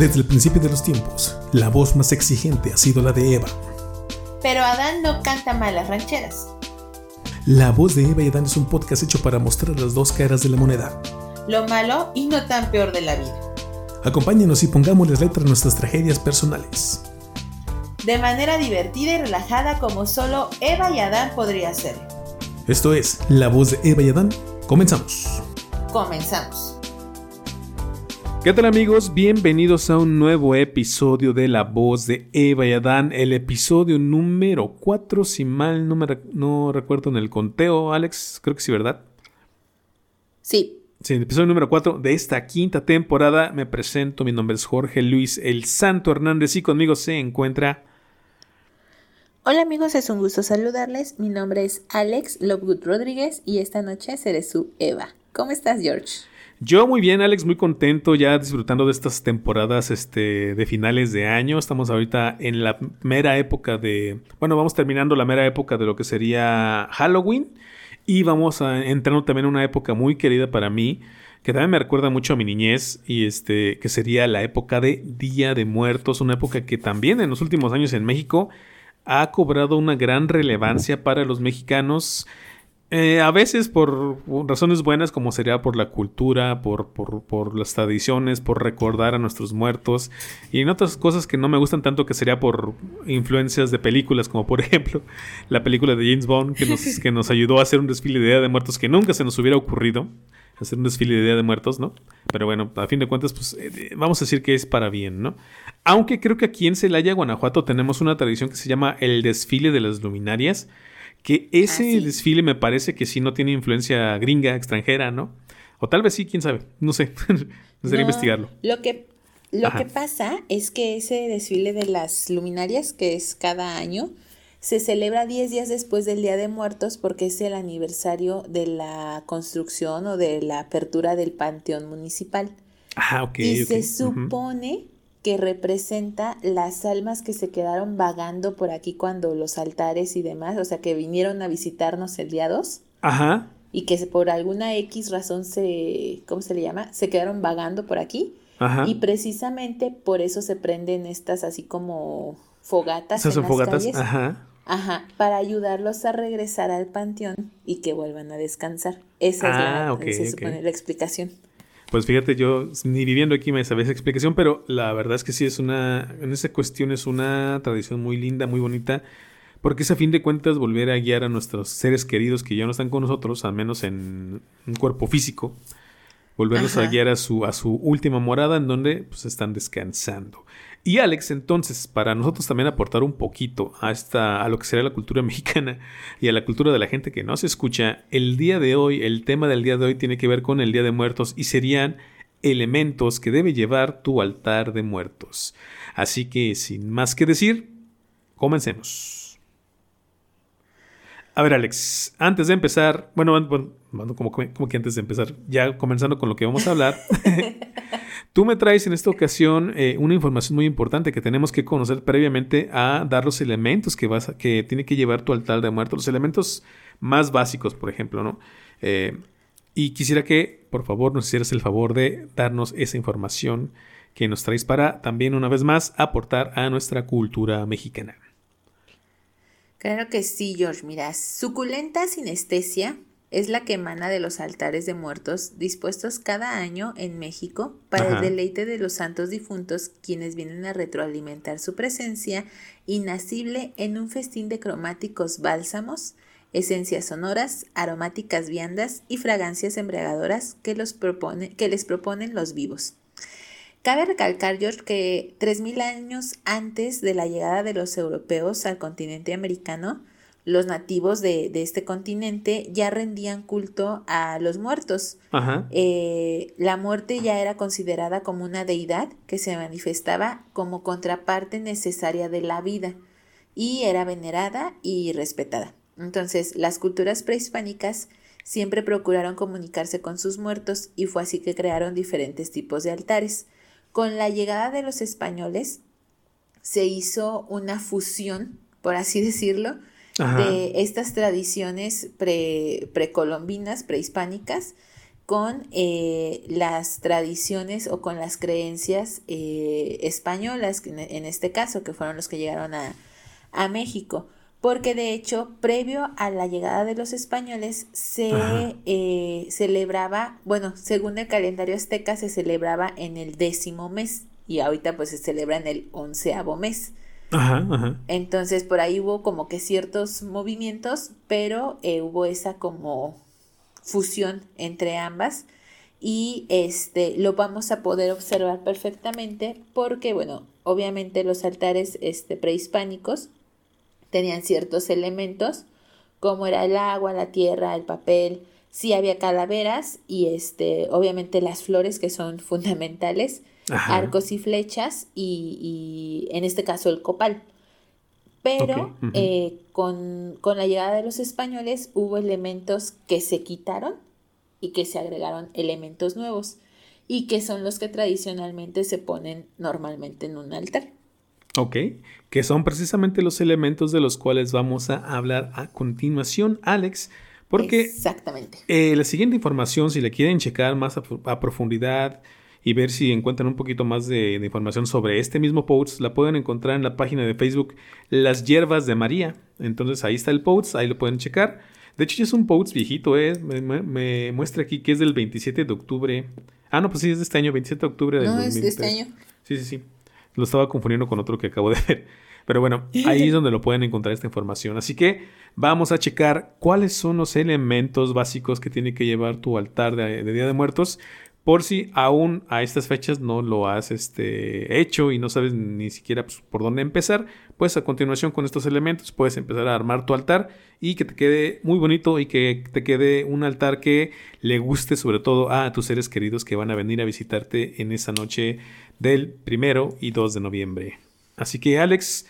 Desde el principio de los tiempos, la voz más exigente ha sido la de Eva. Pero Adán no canta malas rancheras. La voz de Eva y Adán es un podcast hecho para mostrar las dos caras de la moneda. Lo malo y no tan peor de la vida. Acompáñenos y pongámosles letra a nuestras tragedias personales. De manera divertida y relajada como solo Eva y Adán podría hacer. Esto es La voz de Eva y Adán. Comenzamos. Comenzamos. ¿Qué tal amigos? Bienvenidos a un nuevo episodio de La voz de Eva y Adán, el episodio número 4, si mal no, me no recuerdo en el conteo, Alex, creo que sí, ¿verdad? Sí. Sí, el episodio número 4 de esta quinta temporada. Me presento, mi nombre es Jorge Luis El Santo Hernández y conmigo se encuentra... Hola amigos, es un gusto saludarles. Mi nombre es Alex Lovegood Rodríguez y esta noche seré su Eva. ¿Cómo estás, George? Yo muy bien, Alex, muy contento ya disfrutando de estas temporadas este, de finales de año. Estamos ahorita en la mera época de, bueno, vamos terminando la mera época de lo que sería Halloween y vamos a entrando también en una época muy querida para mí, que también me recuerda mucho a mi niñez y este, que sería la época de Día de Muertos, una época que también en los últimos años en México ha cobrado una gran relevancia para los mexicanos. Eh, a veces por razones buenas como sería por la cultura, por, por, las tradiciones, por recordar a nuestros muertos y en otras cosas que no me gustan tanto que sería por influencias de películas como por ejemplo la película de James Bond que nos, ayudó a hacer un desfile de Día de Muertos que nunca se nos hubiera ocurrido hacer un desfile de Día de Muertos, ¿no? Pero bueno, a fin de cuentas, pues eh, vamos a decir que es para bien, ¿no? Aunque creo que aquí en Celaya, Guanajuato, tenemos una tradición que se llama el desfile de las luminarias, que ese ah, desfile me parece que sí no tiene influencia gringa, extranjera, ¿no? O tal vez sí, quién sabe, no sé, no, investigarlo. Lo que, lo que pasa es que ese desfile de las luminarias, que es cada año, se celebra 10 días después del Día de Muertos porque es el aniversario de la construcción o de la apertura del Panteón Municipal. Ah, ok. Y se supone que representa las almas que se quedaron vagando por aquí cuando los altares y demás, o sea, que vinieron a visitarnos el día 2. Ajá. Y que por alguna X razón se, ¿cómo se le llama? Se quedaron vagando por aquí. Ajá. Y precisamente por eso se prenden estas así como fogatas. en son fogatas, ajá. Ajá, para ayudarlos a regresar al panteón y que vuelvan a descansar. Esa es la, ah, se supone, la explicación. Pues fíjate, yo ni viviendo aquí me sabía esa explicación, pero la verdad es que sí es una, en esa cuestión es una tradición muy linda, muy bonita, porque es a fin de cuentas volver a guiar a nuestros seres queridos que ya no están con nosotros, al menos en un cuerpo físico, volverlos a guiar a su, a su última morada en donde pues están descansando. Y Alex, entonces, para nosotros también aportar un poquito a, esta, a lo que sería la cultura mexicana y a la cultura de la gente que no se escucha, el día de hoy, el tema del día de hoy tiene que ver con el Día de Muertos y serían elementos que debe llevar tu altar de muertos. Así que, sin más que decir, comencemos. A ver, Alex, antes de empezar, bueno, bueno como, como, que antes de empezar, ya comenzando con lo que vamos a hablar, tú me traes en esta ocasión eh, una información muy importante que tenemos que conocer previamente a dar los elementos que, vas que tiene que llevar tu altar de muertos, los elementos más básicos, por ejemplo, ¿no? Eh, y quisiera que, por favor, nos hicieras el favor de darnos esa información que nos traes para también, una vez más, aportar a nuestra cultura mexicana. Claro que sí, George. Mira, suculenta sinestesia es la que emana de los altares de muertos dispuestos cada año en México para el deleite de los santos difuntos, quienes vienen a retroalimentar su presencia inacible en un festín de cromáticos bálsamos, esencias sonoras, aromáticas viandas y fragancias embriagadoras que, los propone, que les proponen los vivos. Cabe recalcar, George, que 3.000 años antes de la llegada de los europeos al continente americano, los nativos de, este continente ya rendían culto a los muertos. Eh, la muerte ya era considerada como una deidad que se manifestaba como contraparte necesaria de la vida y era venerada y respetada. Entonces, las culturas prehispánicas siempre procuraron comunicarse con sus muertos y fue así que crearon diferentes tipos de altares. Con la llegada de los españoles se hizo una fusión, por así decirlo, de estas tradiciones pre, precolombinas, prehispánicas, con eh, las tradiciones o con las creencias eh, españolas, en este caso, que fueron los que llegaron a, a México porque de hecho, previo a la llegada de los españoles, se eh, celebraba, bueno, según el calendario azteca, se celebraba en el décimo mes y ahorita pues se celebra en el onceavo mes. Ajá, ajá. Entonces por ahí hubo como que ciertos movimientos, pero eh, hubo esa como fusión entre ambas y este lo vamos a poder observar perfectamente porque bueno, obviamente los altares este prehispánicos tenían ciertos elementos, como era el agua, la tierra, el papel, sí había calaveras y este, obviamente las flores que son fundamentales, arcos y flechas y, en este caso el copal. Pero eh, con, con la llegada de los españoles hubo elementos que se quitaron y que se agregaron elementos nuevos y que son los que tradicionalmente se ponen normalmente en un altar. Ok, que son precisamente los elementos de los cuales vamos a hablar a continuación, Alex. Porque Exactamente. Eh, la siguiente información, si la quieren checar más a, profundidad y ver si encuentran un poquito más de, información sobre este mismo post, la pueden encontrar en la página de Facebook Las Hierbas de María. Entonces ahí está el post, ahí lo pueden checar. De hecho, ya es un post viejito, ¿eh? me, muestra aquí que es del 27 de octubre. Ah, no, pues sí, es de este año, 27 de octubre del No, es de este año. Sí, sí, sí. Lo estaba confundiendo con otro que acabo de ver. Pero bueno, ahí es donde lo pueden encontrar esta información. Así que vamos a checar cuáles son los elementos básicos que tiene que llevar tu altar de, Día de Muertos. Por si aún a estas fechas no lo has este, hecho y no sabes ni siquiera pues, por dónde empezar, pues a continuación con estos elementos puedes empezar a armar tu altar y que te quede muy bonito y que te quede un altar que le guste sobre todo a tus seres queridos que van a venir a visitarte en esa noche del primero y 2 de noviembre. Así que Alex,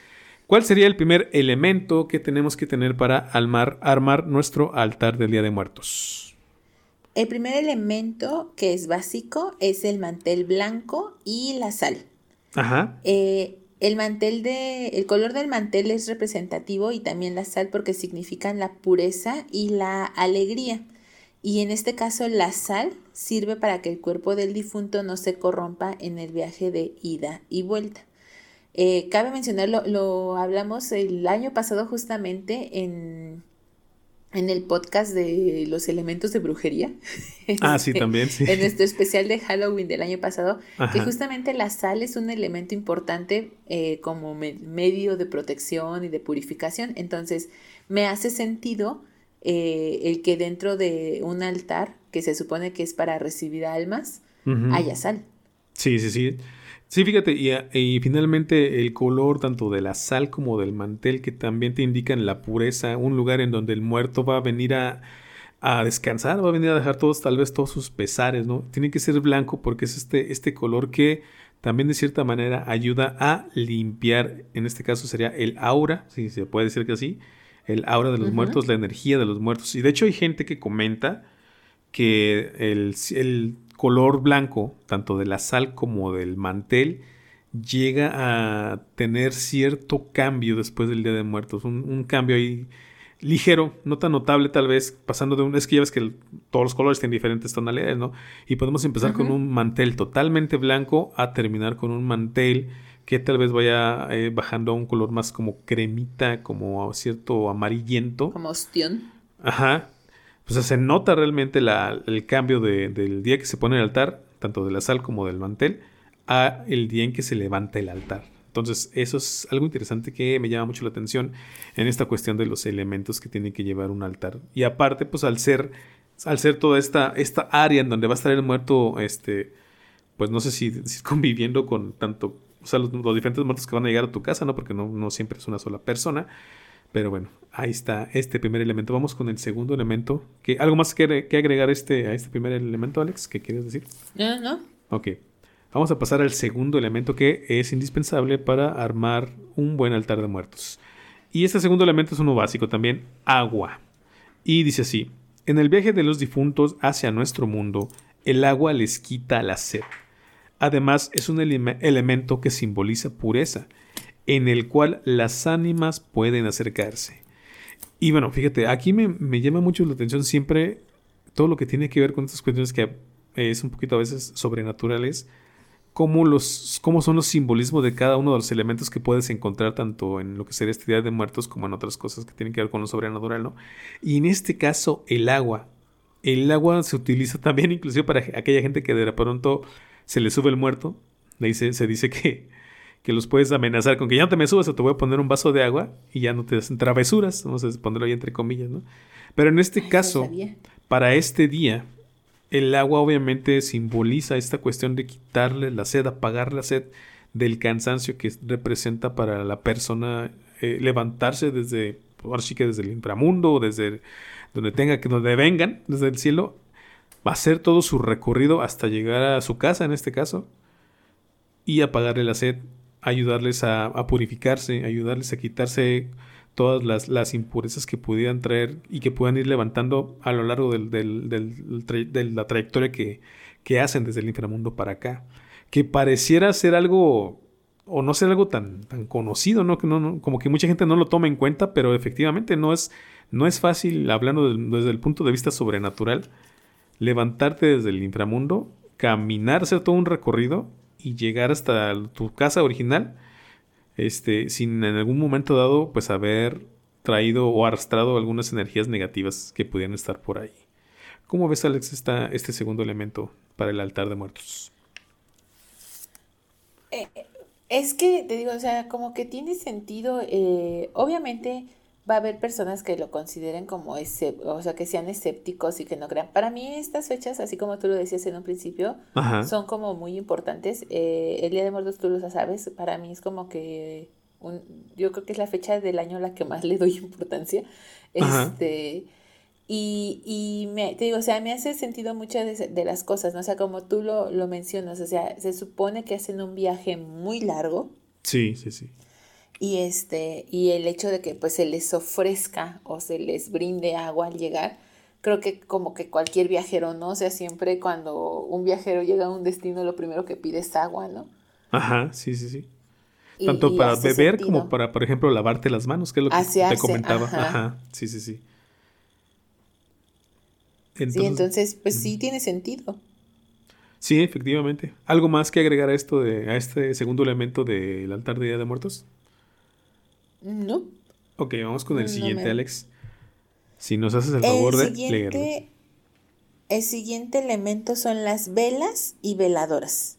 ¿cuál sería el primer elemento que tenemos que tener para armar, armar nuestro altar del Día de Muertos? El primer elemento que es básico es el mantel blanco y la sal. Ajá. Eh, el mantel de, el color del mantel es representativo y también la sal porque significan la pureza y la alegría. Y en este caso la sal sirve para que el cuerpo del difunto no se corrompa en el viaje de ida y vuelta. Eh, cabe mencionarlo, lo hablamos el año pasado justamente en, en el podcast de los elementos de brujería. Ah, sí, también, sí. En nuestro especial de Halloween del año pasado, que justamente la sal es un elemento importante eh, como medio de protección y de purificación. Entonces, me hace sentido eh, el que dentro de un altar, que se supone que es para recibir almas, haya sal. Sí, sí, sí. Sí, fíjate, y, finalmente el color tanto de la sal como del mantel que también te indican la pureza, un lugar en donde el muerto va a venir a, a descansar, va a venir a dejar todos, tal vez todos sus pesares, ¿no? Tiene que ser blanco porque es este, este color que también de cierta manera ayuda a limpiar, en este caso sería el aura, si se puede decir que así, el aura de los muertos, la energía de los muertos. Y de hecho hay gente que comenta que el, color blanco, tanto de la sal como del mantel, llega a tener cierto cambio después del Día de Muertos. Un, cambio ahí ligero, no tan notable tal vez, pasando de un... Es que ya ves que todos los colores tienen diferentes tonalidades, ¿no? Y podemos empezar con un mantel totalmente blanco a terminar con un mantel que tal vez vaya eh, bajando a un color más como cremita, como cierto amarillento. Como ostión. Ajá. Pues se nota realmente el cambio del día que se pone el altar, tanto de la sal como del mantel, a el día en que se levanta el altar. Entonces, eso es algo interesante que me llama mucho la atención en esta cuestión de los elementos que tiene que llevar un altar. Y aparte, pues al ser, al ser toda esta, esta área en donde va a estar el muerto, este, pues no sé si conviviendo con tanto o sea, los, diferentes muertos que van a llegar a tu casa, ¿no? Porque no, no siempre es una sola persona. Pero bueno, ahí está este primer elemento. Vamos con el segundo elemento. ¿Qué, ¿Algo más que, que agregar este, a este primer elemento, Alex? ¿Qué quieres decir? No, no. Ok. Vamos a pasar al segundo elemento que es indispensable para armar un buen altar de muertos. Y este segundo elemento es uno básico también, agua. Y dice así, en el viaje de los difuntos hacia nuestro mundo, el agua les quita la sed. Además, es un elemento que simboliza pureza, en el cual las ánimas pueden acercarse. Y bueno, fíjate, aquí me, llama mucho la atención siempre, todo lo que tiene que ver con estas cuestiones que es un poquito a veces sobrenaturales, cómo, los, cómo son los simbolismos de cada uno de los elementos que puedes encontrar tanto en lo que sería este Día de Muertos como en otras cosas que tienen que ver con lo sobrenatural, ¿no? Y en este caso, el agua. El agua se utiliza también inclusive para aquella gente que de pronto se le sube el muerto. Le dice, se dice que, que los puedes amenazar con que ya no te me subas o te voy a poner un vaso de agua y ya no te hacen travesuras, vamos a ponerlo ahí entre comillas, ¿no? Pero en este caso, para este día, el agua obviamente simboliza esta cuestión de quitarle la sed, apagar la sed del cansancio que representa para la persona eh, levantarse desde, ahora sí que desde el inframundo, desde donde tenga que, donde vengan, desde el cielo, hacer todo su recorrido hasta llegar a su casa en este caso y apagarle la sed, ayudarles a, a purificarse, ayudarles a quitarse todas las, impurezas que pudieran traer y que puedan ir levantando a lo largo del, de la trayectoria que, hacen desde el inframundo para acá. Que pareciera ser algo, o no ser algo tan, conocido, ¿no? Que no, como que mucha gente no lo toma en cuenta, pero efectivamente no es, no es fácil, hablando desde el punto de vista sobrenatural, levantarte desde el inframundo, caminar, hacer todo un recorrido y llegar hasta tu casa original este, sin en algún momento dado, pues haber traído o arrastrado algunas energías negativas que pudieran estar por ahí. ¿Cómo ves, Alex, esta, este segundo elemento para el altar de muertos? Eh, es que, te digo, o sea, como que tiene sentido, eh, obviamente va a haber personas que lo consideren como, ese, o sea, que sean escépticos y que no crean. Para mí estas fechas, así como tú lo decías en un principio, son como muy importantes. Eh, el Día de Muertos, tú lo sabes, para mí es como que, un, yo creo que es la fecha del año a la que más le doy importancia. Este... Y, y me, te digo, o sea, me hace sentido muchas de, las cosas, ¿no? O sea, como tú lo, lo mencionas, o sea, se supone que hacen un viaje muy largo. Sí, sí, sí y este y el hecho de que pues se les ofrezca o se les brinde agua al llegar creo que como que cualquier viajero no o sea siempre cuando un viajero llega a un destino lo primero que pide es agua no ajá sí sí sí. Tanto para beber como para por ejemplo lavarte las manos que es lo que te comentaba. ajá. sí sí sí. Entonces, sí entonces pues sí tiene sentido. Sí efectivamente. Algo más que agregar a esto de a este segundo elemento del altar de Día de Muertos no. Ok, vamos con el siguiente, Alex. Si nos haces el favor de leerlo. El siguiente elemento son las velas y veladoras.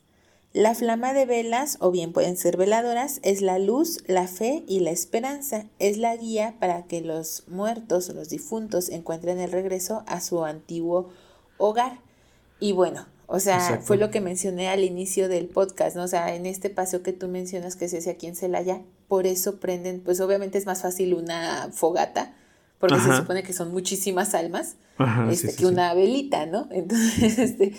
La flama de velas, o bien pueden ser veladoras, es la luz, la fe y la esperanza. Es la guía para que los muertos o los difuntos encuentren el regreso a su antiguo hogar. Y bueno, o sea, fue lo que mencioné al inicio del podcast, ¿no? O sea, en este paseo que tú mencionas que se hace aquí en Celaya, por eso prenden, pues obviamente es más fácil una fogata, porque se supone que son muchísimas almas, este, que una velita, ¿no? Entonces, este,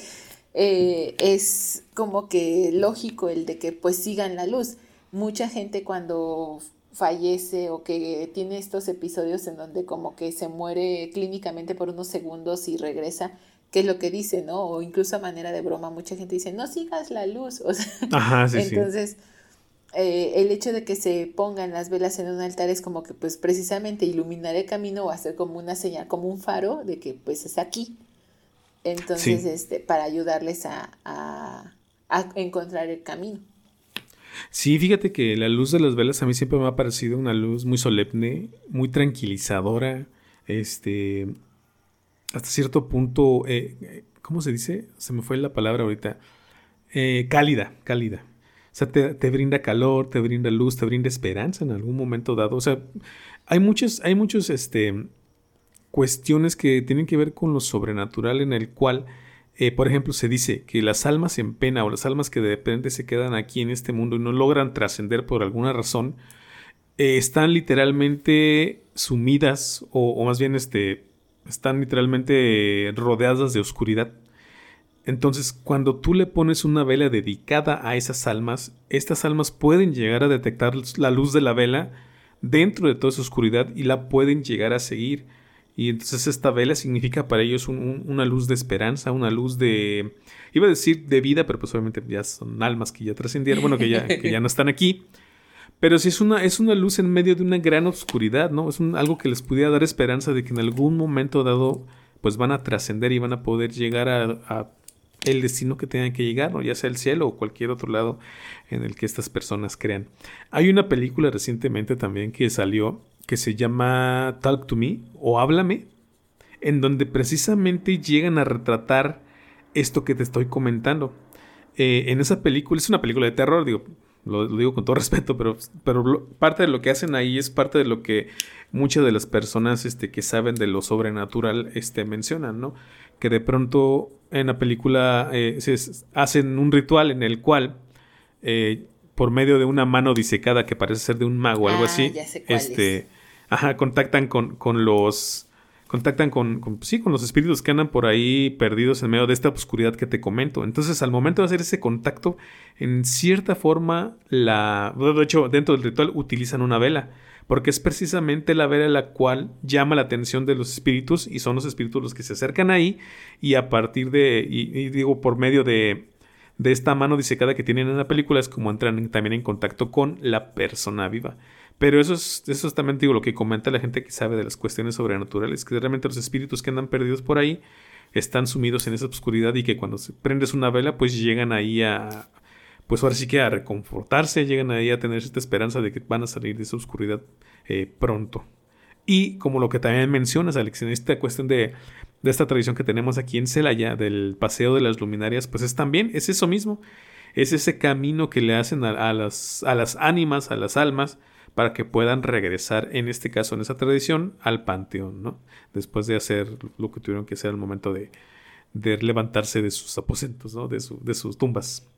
eh, es como que lógico el de que pues sigan la luz. Mucha gente cuando fallece o que tiene estos episodios en donde como que se muere clínicamente por unos segundos y regresa, que es lo que dice, ¿no? O incluso a manera de broma, mucha gente dice, no sigas la luz. O sea, Ajá, sí, entonces, eh, el hecho de que se pongan las velas en un altar es como que, pues, precisamente iluminar el camino o hacer como una señal, como un faro de que, pues, es aquí. Entonces, este, para ayudarles a, a, a encontrar el camino. Sí, fíjate que la luz de las velas a mí siempre me ha parecido una luz muy solemne, muy tranquilizadora, este, hasta cierto punto, eh, ¿cómo se dice? Se me fue la palabra ahorita. Eh, cálida, cálida. O sea, te, brinda calor, te brinda luz, te brinda esperanza en algún momento dado. O sea, hay muchas, hay muchos, este, cuestiones que tienen que ver con lo sobrenatural en el cual, eh, por ejemplo, se dice que las almas en pena o las almas que de repente se quedan aquí en este mundo y no logran trascender por alguna razón, están literalmente sumidas o, o más bien este, están literalmente rodeadas de oscuridad. Entonces, cuando tú le pones una vela dedicada a esas almas, estas almas pueden llegar a detectar la luz de la vela dentro de toda esa oscuridad y la pueden llegar a seguir. Y entonces esta vela significa para ellos una luz de esperanza, una luz de, iba a decir de vida, pero pues obviamente ya son almas que ya trascendieron, bueno, que ya, que ya no están aquí. Pero sí es una, es una luz en medio de una gran oscuridad, ¿no? Es algo que les pudiera dar esperanza de que en algún momento dado pues van a trascender y van a poder llegar a, el destino que tengan que llegar, ¿no? ya sea el cielo o cualquier otro lado en el que estas personas crean. Hay una película recientemente también que salió que se llama Talk to Me o Háblame, en donde precisamente llegan a retratar esto que te estoy comentando. Eh, en esa película, es una película de terror, digo, lo, digo con todo respeto, pero, pero parte de lo que hacen ahí es parte de lo que muchas de las personas este, que saben de lo sobrenatural este, mencionan, ¿no? Que de pronto en la película eh, se hacen un ritual en el cual, eh, por medio de una mano disecada que parece ser de un mago o algo ah, así, este, ajá, contactan con, con los contactan con, con, sí, con los espíritus que andan por ahí perdidos en medio de esta oscuridad que te comento. Entonces, al momento de hacer ese contacto, en cierta forma, la, de hecho, dentro del ritual utilizan una vela, porque es precisamente la vela la cual llama la atención de los espíritus y son los espíritus los que se acercan ahí y a partir de, y, digo, por medio de, de esta mano disecada que tienen en la película es como entran también en contacto con la persona viva. Pero eso es, eso es también digo, lo que comenta la gente que sabe de las cuestiones sobrenaturales, que realmente los espíritus que andan perdidos por ahí están sumidos en esa oscuridad y que cuando prendes una vela, pues llegan ahí a, pues ahora sí que a reconfortarse, llegan ahí a tener esta esperanza de que van a salir de esa oscuridad eh, pronto. Y como lo que también mencionas, Alex, en esta cuestión de, de esta tradición que tenemos aquí en Celaya, del paseo de las luminarias, pues es también, es eso mismo, es ese camino que le hacen a, las, a las ánimas, a las almas, para que puedan regresar, en este caso, en esa tradición, al panteón, ¿no? Después de hacer lo que tuvieron que hacer al momento de, de levantarse de sus aposentos, ¿no? De, de sus tumbas.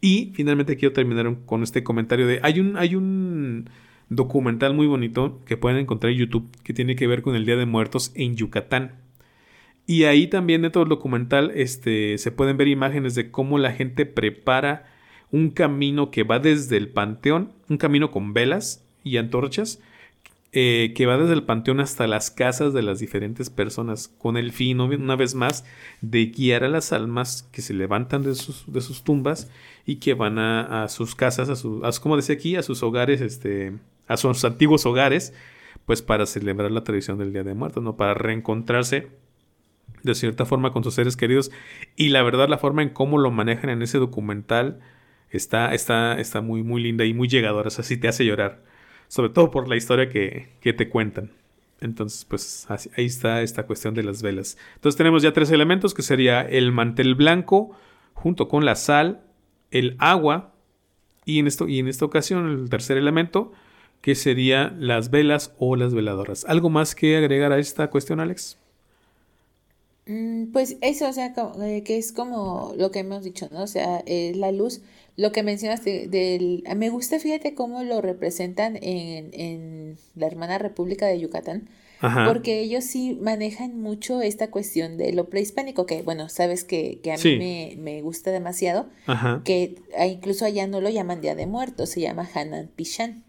Y finalmente quiero terminar con este comentario de, hay un, hay un documental muy bonito que pueden encontrar en YouTube que tiene que ver con el Día de Muertos en Yucatán. Y ahí también dentro del documental este, se pueden ver imágenes de cómo la gente prepara un camino que va desde el panteón, un camino con velas, y antorchas eh, que va desde el panteón hasta las casas de las diferentes personas, con el fin, una vez más, de guiar a las almas que se levantan de sus, de sus tumbas y que van a, sus casas, a, sus, como decía aquí, a sus hogares, este, a sus antiguos hogares, pues para celebrar la tradición del Día de Muertos, ¿no? Para reencontrarse de cierta forma con sus seres queridos. Y la verdad, la forma en cómo lo manejan en ese documental está, está, está muy, muy linda y muy llegadora. O sea, sí te hace llorar sobre todo por la historia que, te cuentan. Entonces, pues ahí está esta cuestión de las velas. Entonces tenemos ya tres elementos, que sería el mantel blanco, junto con la sal, el agua, y en, esto, y en esta ocasión el tercer elemento, que sería las velas o las veladoras. ¿Algo más que agregar a esta cuestión, Alex? Mm, pues eso, o sea, eh, que es como lo que hemos dicho, ¿no? O sea, la luz lo que mencionaste del... Me gusta, fíjate cómo lo representan en, en la hermana República de Yucatán. Porque ellos sí manejan mucho esta cuestión de lo prehispánico, que bueno, sabes que, a mí me, me, gusta demasiado, que incluso allá no lo llaman Día de Muertos, se llama Hanan Pishan.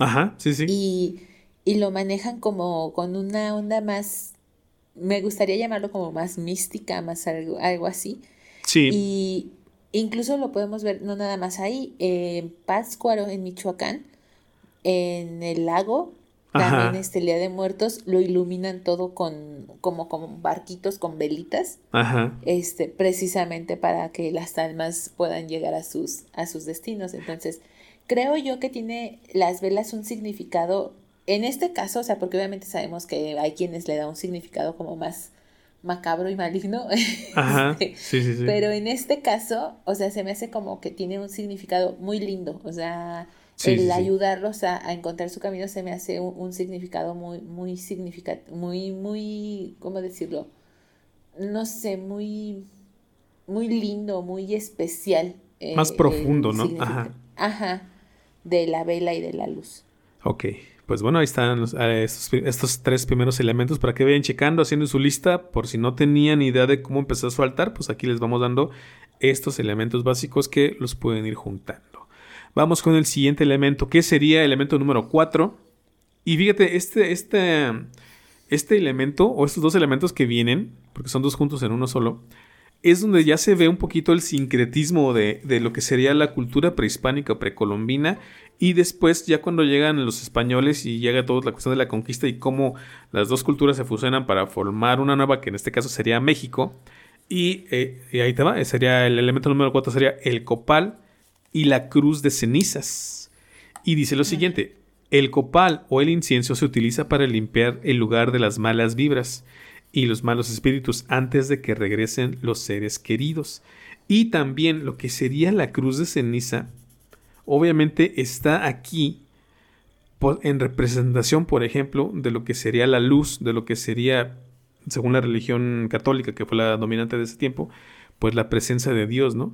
Ajá, sí, sí. Y, y lo manejan como con una onda más, me gustaría llamarlo como más mística, más algo, algo así. Sí. Y, Incluso lo podemos ver no nada más ahí, en Pátzcuaro, en Michoacán, en el lago, también este Día de Muertos lo iluminan todo con como, como barquitos con velitas. Ajá. Este, precisamente para que las almas puedan llegar a sus a sus destinos. Entonces, creo yo que tiene las velas un significado en este caso, o sea, porque obviamente sabemos que hay quienes le da un significado como más macabro y maligno. Ajá, sí, sí, sí. Pero en este caso, o sea, se me hace como que tiene un significado muy lindo. O sea, el ayudarlos a, encontrar su camino se me hace un, significado muy, muy significativo, muy, muy, ¿cómo decirlo? No sé, muy, muy lindo, muy especial. Eh, Más profundo, ¿no? Ajá. Ajá, de la vela y de la luz. Ok pues bueno, ahí están eh, estos, tres primeros elementos para que vayan checando, haciendo su lista. Por si no tenían idea de cómo empezar su altar, pues aquí les vamos dando estos elementos básicos que los pueden ir juntando. Vamos con el siguiente elemento, que sería el elemento número 4. Y fíjate, este, este, este elemento, o estos dos elementos que vienen, porque son dos juntos en uno solo, es donde ya se ve un poquito el sincretismo de, de lo que sería la cultura prehispánica precolombina y después ya cuando llegan los españoles y llega toda la cuestión de la conquista y cómo las dos culturas se fusionan para formar una nueva que en este caso sería México y, eh, y ahí te va, sería el elemento número 4 sería el copal y la cruz de cenizas y dice lo siguiente el copal o el incienso se utiliza para limpiar el lugar de las malas vibras y los malos espíritus antes de que regresen los seres queridos. Y también lo que sería la cruz de ceniza, obviamente está aquí en representación, por ejemplo, de lo que sería la luz, de lo que sería, según la religión católica, que fue la dominante de ese tiempo, pues la presencia de Dios, ¿no?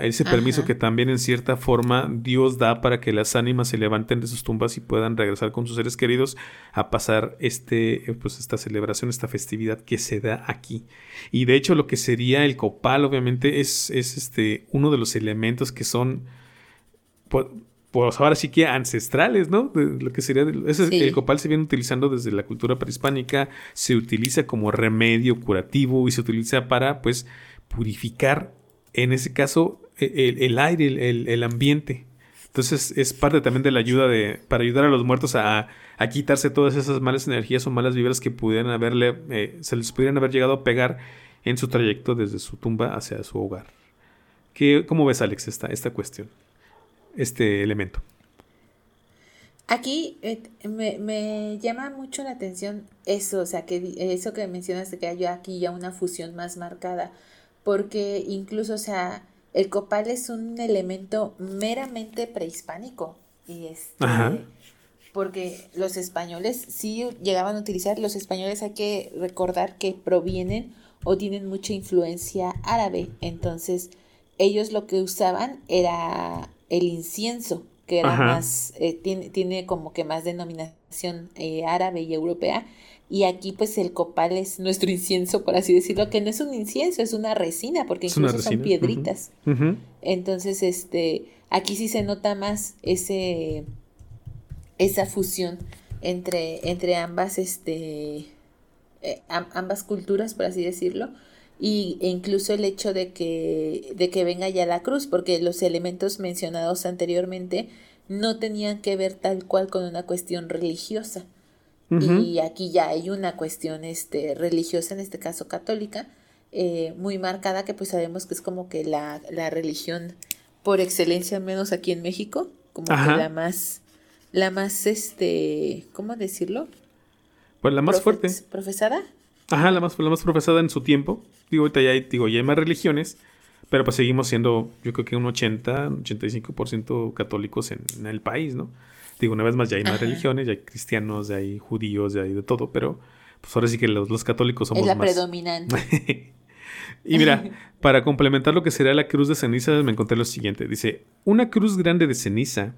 ese permiso que también en cierta forma Dios da para que las ánimas se levanten de sus tumbas y puedan regresar con sus seres queridos a pasar este, pues esta celebración, esta festividad que se da aquí. Y de hecho lo que sería el copal obviamente es, es este, uno de los elementos que son, pues, pues ahora sí que ancestrales, ¿no? De lo que sería, el copal se viene utilizando desde la cultura prehispánica, se utiliza como remedio curativo y se utiliza para, pues, purificar en ese caso, e, el, aire, el, ambiente. Entonces es parte también de la ayuda de, para ayudar a los muertos a, quitarse todas esas malas energías o malas vibras que pudieran haberle, eh, se les pudieran haber llegado a pegar en su trayecto desde su tumba hacia su hogar. ¿Qué, ¿Cómo ves, Alex, esta, esta cuestión, este elemento? Aquí eh, me, me, llama mucho la atención eso, o sea, que eso que mencionas de que hay aquí ya una fusión más marcada porque incluso, o sea, el copal es un elemento meramente prehispánico. Y este, porque los españoles sí llegaban a utilizar, los españoles hay que recordar que provienen o tienen mucha influencia árabe. Entonces, ellos lo que usaban era el incienso, que era más, eh, tiene, tiene como que más denominación eh, árabe y europea. Y aquí pues el copal es nuestro incienso, por así decirlo, que no es un incienso, es una resina, porque incluso son piedritas. Entonces, este, aquí sí se nota más ese, esa fusión entre, entre ambas, este, eh, ambas culturas, por así decirlo. Y, e incluso el hecho de que, de que venga ya la cruz, porque los elementos mencionados anteriormente no tenían que ver tal cual con una cuestión religiosa y aquí ya hay una cuestión este, religiosa, en este caso católica, eh, muy marcada, que pues sabemos que es como que la, la religión por excelencia, al menos aquí en México, como que la más, la más, este, ¿cómo decirlo? Pues la más fuerte. ¿Profesada? Ajá, la más, la más profesada en su tiempo. Digo, ahorita ya hay, digo, ya hay más religiones, pero pues seguimos siendo, yo creo que un 80, 85% católicos en, en el país, ¿no? Digo, una vez más, ya hay más religiones, ya hay cristianos, ya hay judíos, ya hay de todo, pero pues ahora sí que los, católicos somos es la más. predominante. y mira, para complementar lo que sería la cruz de ceniza, me encontré lo siguiente. Dice, una cruz grande de ceniza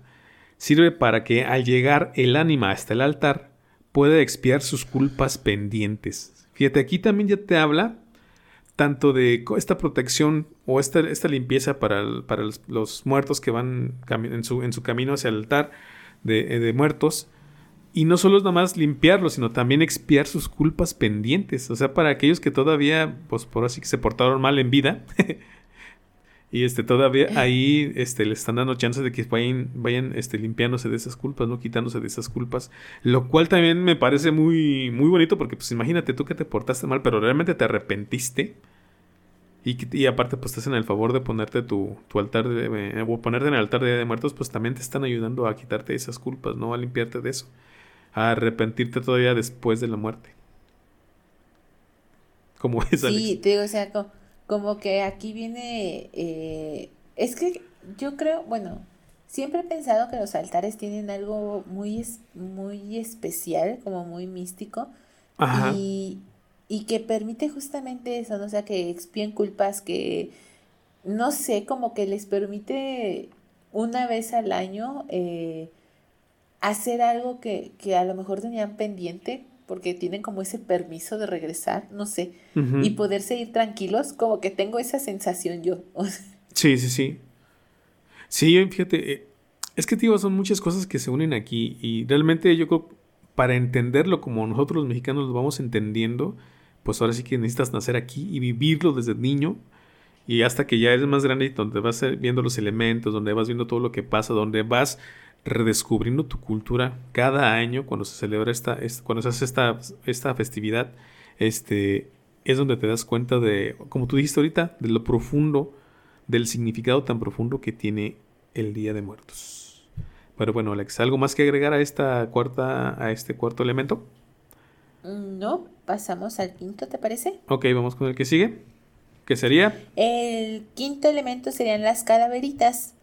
sirve para que al llegar el ánima hasta el altar pueda expiar sus culpas pendientes. Fíjate, aquí también ya te habla tanto de esta protección o esta, esta limpieza para, para los, muertos que van en su, en su camino hacia el altar, eh, de, muertos. Y no solo es nada más limpiarlos, sino también expiar sus culpas pendientes. O sea, para aquellos que todavía, pues por así que se portaron mal en vida. y este, todavía ahí este, le están dando chance de que vayan, vayan este, limpiándose de esas culpas, ¿no? Quitándose de esas culpas. Lo cual también me parece muy, muy bonito porque, pues imagínate tú que te portaste mal, pero realmente te arrepentiste. Y, aparte, pues te hacen el favor de ponerte tu, tu altar, de, eh, o ponerte en el altar de, muertos, pues también te están ayudando a quitarte esas culpas, ¿no? A limpiarte de eso. A arrepentirte todavía después de la muerte. Como es, Sí, te digo, o sea, como, que aquí viene. Eh, es que yo creo, bueno, siempre he pensado que los altares tienen algo muy, muy especial, como muy místico. Ajá. Y, y que permite justamente eso, ¿no? O sea, que expíen culpas que, no sé, como que les permite una vez al año eh, hacer algo que, que, a lo mejor tenían pendiente, porque tienen como ese permiso de regresar, no sé, y poderse ir tranquilos, como que tengo esa sensación yo. sí, sí, sí. Sí, fíjate, eh, es que, tío, son muchas cosas que se unen aquí y realmente yo creo, para entenderlo como nosotros los mexicanos lo vamos entendiendo, pues ahora sí que necesitas nacer aquí y vivirlo desde niño y hasta que ya eres más grande, donde vas viendo los elementos, donde vas viendo todo lo que pasa, donde vas redescubriendo tu cultura cada año cuando se celebra esta, cuando se hace esta, esta festividad, este, es donde te das cuenta de, como tú dijiste ahorita, de lo profundo, del significado tan profundo que tiene el Día de Muertos. Pero bueno, Alex, ¿algo más que agregar a esta cuarta, a este cuarto elemento? No, pasamos al quinto, ¿te parece? Ok, vamos con el que sigue. ¿Qué sería? El quinto elemento serían las calaveritas.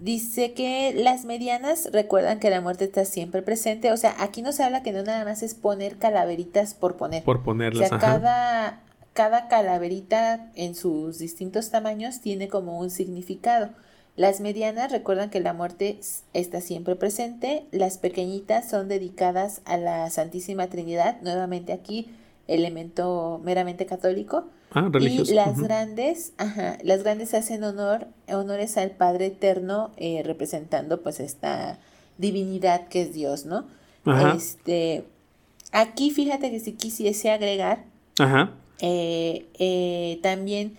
Dice que las medianas recuerdan que la muerte está siempre presente. O sea, aquí nos habla que no nada más es poner calaveritas por poner. Por ponerlas. O sea, cada, cada calaverita en sus distintos tamaños tiene como un significado. Las medianas recuerdan que la muerte está siempre presente. Las pequeñitas son dedicadas a la Santísima Trinidad. Nuevamente aquí, elemento meramente católico. Ah, y las grandes, ajá, las grandes hacen honor, honores al Padre Eterno, eh, representando pues esta divinidad que es Dios, ¿no? Este, aquí fíjate que si quisiese agregar, eh, eh, también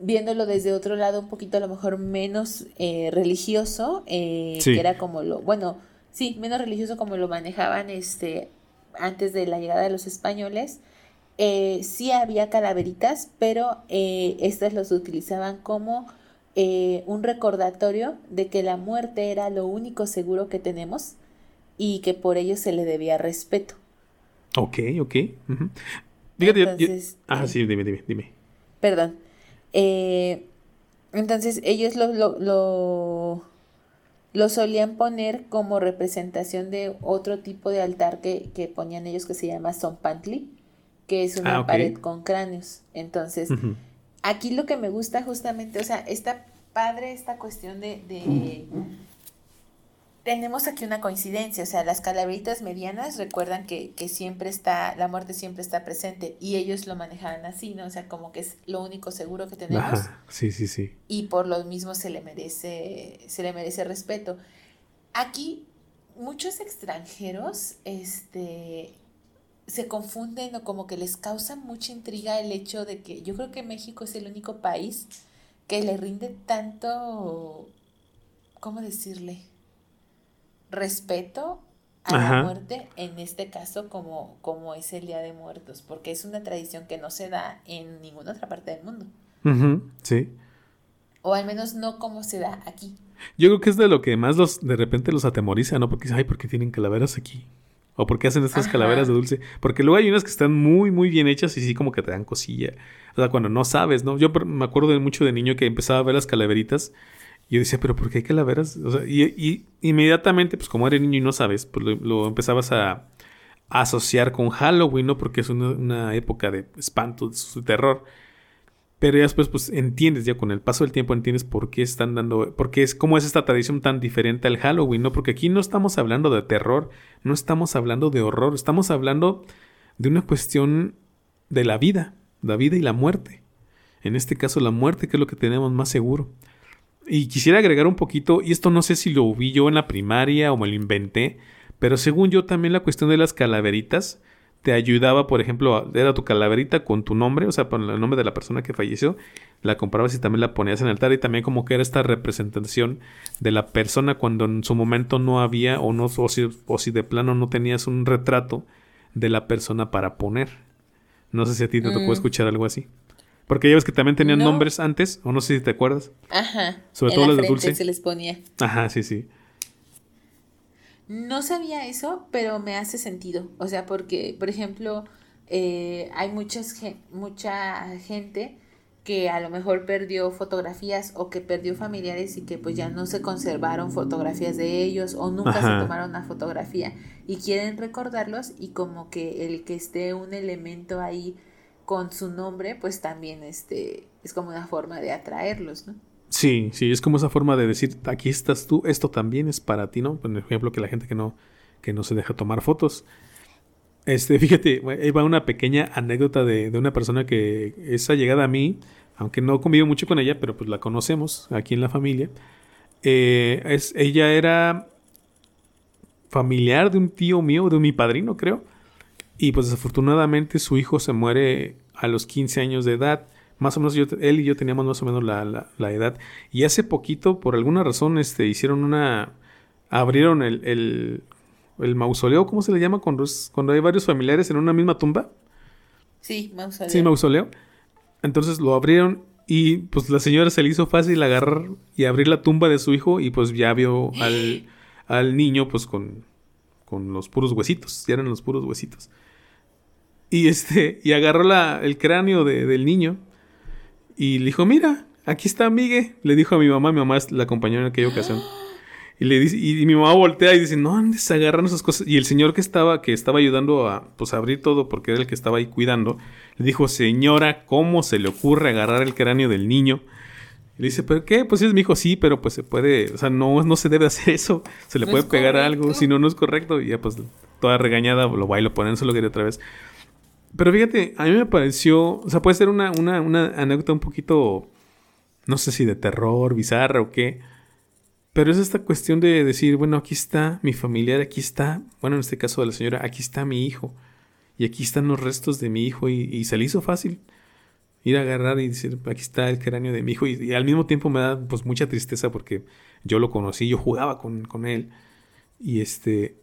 viéndolo desde otro lado, un poquito a lo mejor menos religioso, que era como lo, bueno, sí, menos religioso como lo manejaban este antes de la llegada de los españoles, eh, sí había calaveritas, pero eh, estas los utilizaban como eh, un recordatorio de que la muerte era lo único seguro que tenemos y que por ello se le debía respeto. Ok, ok. entonces, ah, sí, dime, dime, dime. Perdón. entonces ellos lo, lo, lo, solían poner como representación de otro tipo de altar que, que ponían ellos que se llama Zompantli que es una ah, pared con cráneos. Entonces, aquí lo que me gusta justamente, o sea, está padre esta cuestión de, tenemos aquí una coincidencia, o sea, las calaveritas medianas recuerdan que, que, siempre está, la muerte siempre está presente y ellos lo manejaban así, ¿no? O sea, como que es lo único seguro que tenemos. Sí, sí, sí. Y por lo mismo se le merece, se le merece respeto. Aquí, muchos extranjeros, este, se confunden o como que les causa mucha intriga el hecho de que yo creo que México es el único país que le rinde tanto, ¿cómo decirle? Respeto a la muerte, en este caso como, como es el Día de Muertos, porque es una tradición que no se da en ninguna otra parte del mundo. sí. O al menos no como se da aquí. Yo creo que es de lo que más los de repente los atemoriza, ¿no? Porque ay, ¿por qué tienen calaveras aquí? O por qué hacen estas calaveras de dulce. Porque luego hay unas que están muy, muy bien hechas y sí como que te dan cosilla. O sea, cuando no sabes, ¿no? Yo me acuerdo de mucho de niño que empezaba a ver las calaveritas. Y yo decía, ¿pero por qué hay calaveras? O sea, y, inmediatamente, pues como eres niño y no sabes, pues lo, empezabas a, asociar con Halloween, ¿no? Porque es una, una época de espanto, de terror. Pero ya después, pues entiendes, ya con el paso del tiempo entiendes por qué están dando, por qué es, cómo es esta tradición tan diferente al Halloween, ¿no? Porque aquí no estamos hablando de terror, no estamos hablando de horror, estamos hablando de una cuestión de la vida, la vida y la muerte. En este caso, la muerte, que es lo que tenemos más seguro. Y quisiera agregar un poquito, y esto no sé si lo vi yo en la primaria o me lo inventé, pero según yo también la cuestión de las calaveritas, te ayudaba, por ejemplo, era tu calaverita con tu nombre, o sea, con el nombre de la persona que falleció, la comprabas y también la ponías en el altar y también como que era esta representación de la persona cuando en su momento no había o no o si, o si de plano no tenías un retrato de la persona para poner. No sé si a ti te tocó mm. escuchar algo así. Porque ya ves que también tenían nombres antes, o no sé si te acuerdas. Ajá. Sobre todo los de dulce. se les ponía. Ajá, sí, sí. No sabía eso, pero me hace sentido. O sea, porque, por ejemplo, eh, hay muchas, mucha gente que a lo mejor perdió fotografías o que perdió familiares y que pues ya no se conservaron fotografías de ellos o nunca se tomaron una fotografía y quieren recordarlos y como que el que esté un elemento ahí con su nombre pues también este es como una forma de atraerlos, ¿no? Sí, sí, es como esa forma de decir, aquí estás tú, esto también es para ti, ¿no? Por ejemplo, que la gente que no, que no se deja tomar fotos. Este, fíjate, ahí va una pequeña anécdota de, de una persona que es allegada a mí, aunque no convivo mucho con ella, pero pues la conocemos aquí en la familia. Eh, es, ella era familiar de un tío mío, de mi padrino, creo. Y pues desafortunadamente su hijo se muere a los 15 años de edad. Más o menos yo, él y yo teníamos más o menos la, la, edad. Y hace poquito, por alguna razón, este, hicieron una... Abrieron el, el, el mausoleo, ¿cómo se le llama? Cuando, cuando hay varios familiares en una misma tumba. Sí, mausoleo. Sí, mausoleo. Entonces lo abrieron y pues la señora se le hizo fácil agarrar y abrir la tumba de su hijo y pues ya vio al, al niño pues con, con los puros huesitos, ya eran los puros huesitos. Y este, y agarró la, el cráneo de, del niño y le dijo, mira, aquí está Miguel. Le dijo a mi mamá, mi mamá la acompañó en aquella ocasión. Y le dice, y, mi mamá voltea y dice, no andes agarrando esas cosas. Y el señor que estaba, que estaba ayudando a pues abrir todo, porque era el que estaba ahí cuidando, le dijo, señora, ¿cómo se le ocurre agarrar el cráneo del niño? Y le dice, ¿pero qué? Pues es mi hijo, sí, pero pues se puede, o sea, no, no se debe hacer eso. Se le puede pegar algo, si no, no es correcto. Y ya pues toda regañada lo va y lo ponen, se lo quería otra vez. Pero fíjate, a mí me pareció, o sea, puede ser una, una, una anécdota un poquito, no sé si de terror, bizarra o qué pero es esta cuestión de decir, bueno, aquí está mi familiar, aquí está, bueno, en este caso de la señora, aquí está mi hijo. Y aquí están los restos de mi hijo y, se le hizo fácil ir a agarrar y decir, aquí está el cráneo de mi hijo. Y, al mismo tiempo me da pues mucha tristeza porque yo lo conocí, yo jugaba con, con él. Y este...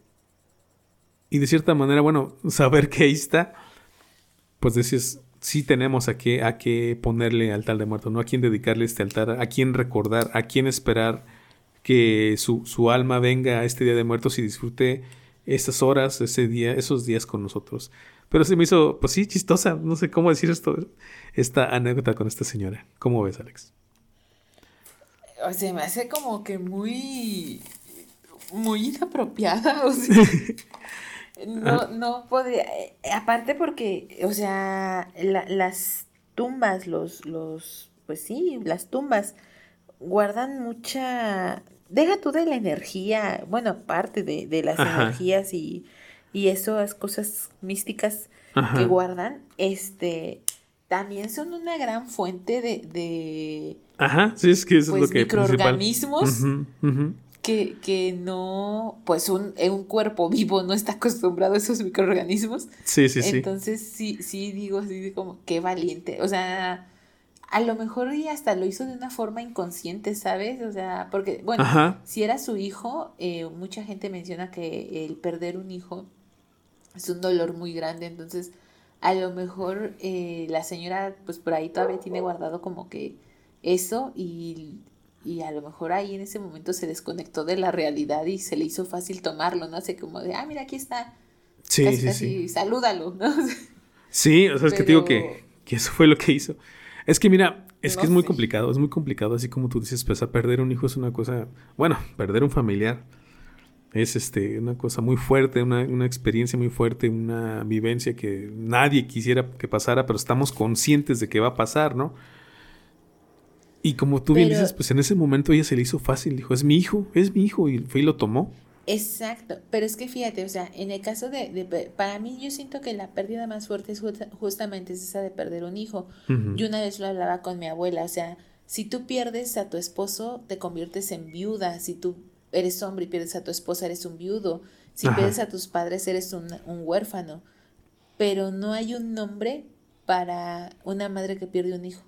Y de cierta manera, bueno, saber que ahí está, pues decís, sí tenemos a qué, a qué ponerle altar de muerto, ¿no? A quién dedicarle este altar, a quién recordar, a quién esperar que su, su, alma venga a este Día de Muertos y disfrute estas horas, ese día, esos días con nosotros. Pero se me hizo, pues sí, chistosa, no sé cómo decir esto, esta anécdota con esta señora. ¿Cómo ves, Alex? O sea, me hace como que muy, muy inapropiada, o sea, no, no podría, eh, aparte porque, o sea, las tumbas, los, los, pues sí, las tumbas guardan mucha deja tú de la energía, bueno, aparte de, de las energías y, y esas cosas místicas que guardan, este, también son una gran fuente de, de Ajá, sí, es que eso es lo pues, que microorganismos Que, que no, pues un, un cuerpo vivo no está acostumbrado a esos microorganismos. Sí, sí, sí. Entonces sí, sí digo así como qué valiente. O sea, a lo mejor y hasta lo hizo de una forma inconsciente, ¿sabes? O sea, porque, bueno, si era su hijo, eh, mucha gente menciona que el perder un hijo es un dolor muy grande, entonces a lo mejor eh, la señora, pues por ahí todavía tiene guardado como que eso y, y, a lo mejor ahí en ese momento se desconectó de la realidad y se le hizo fácil tomarlo, ¿no? Hace como de, ah, mira, aquí está. Sí, sí, sí. salúdalo, ¿no? Sí, o sea, es que te digo que, que eso fue lo que hizo. Es que mira, es que es muy complicado, es muy complicado, así como tú dices, pues a perder un hijo es una cosa, bueno, perder un familiar es este una cosa muy fuerte, una, una, experiencia muy fuerte, una vivencia que nadie quisiera que pasara, pero estamos conscientes de que va a pasar, ¿no? Y como tú bien dices, pues en ese momento ella se le hizo fácil, dijo, es mi hijo, es mi hijo, y fue y lo tomó. Exacto, pero es que fíjate, o sea, en el caso de, para mí yo siento que la pérdida más fuerte es justamente esa de perder un hijo. Yo una vez lo hablaba con mi abuela, o sea, si tú pierdes a tu esposo, te conviertes en viuda, si tú eres hombre y pierdes a tu esposa, eres un viudo, si pierdes a tus padres, eres un, un huérfano, pero no hay un nombre para una madre que pierde un hijo.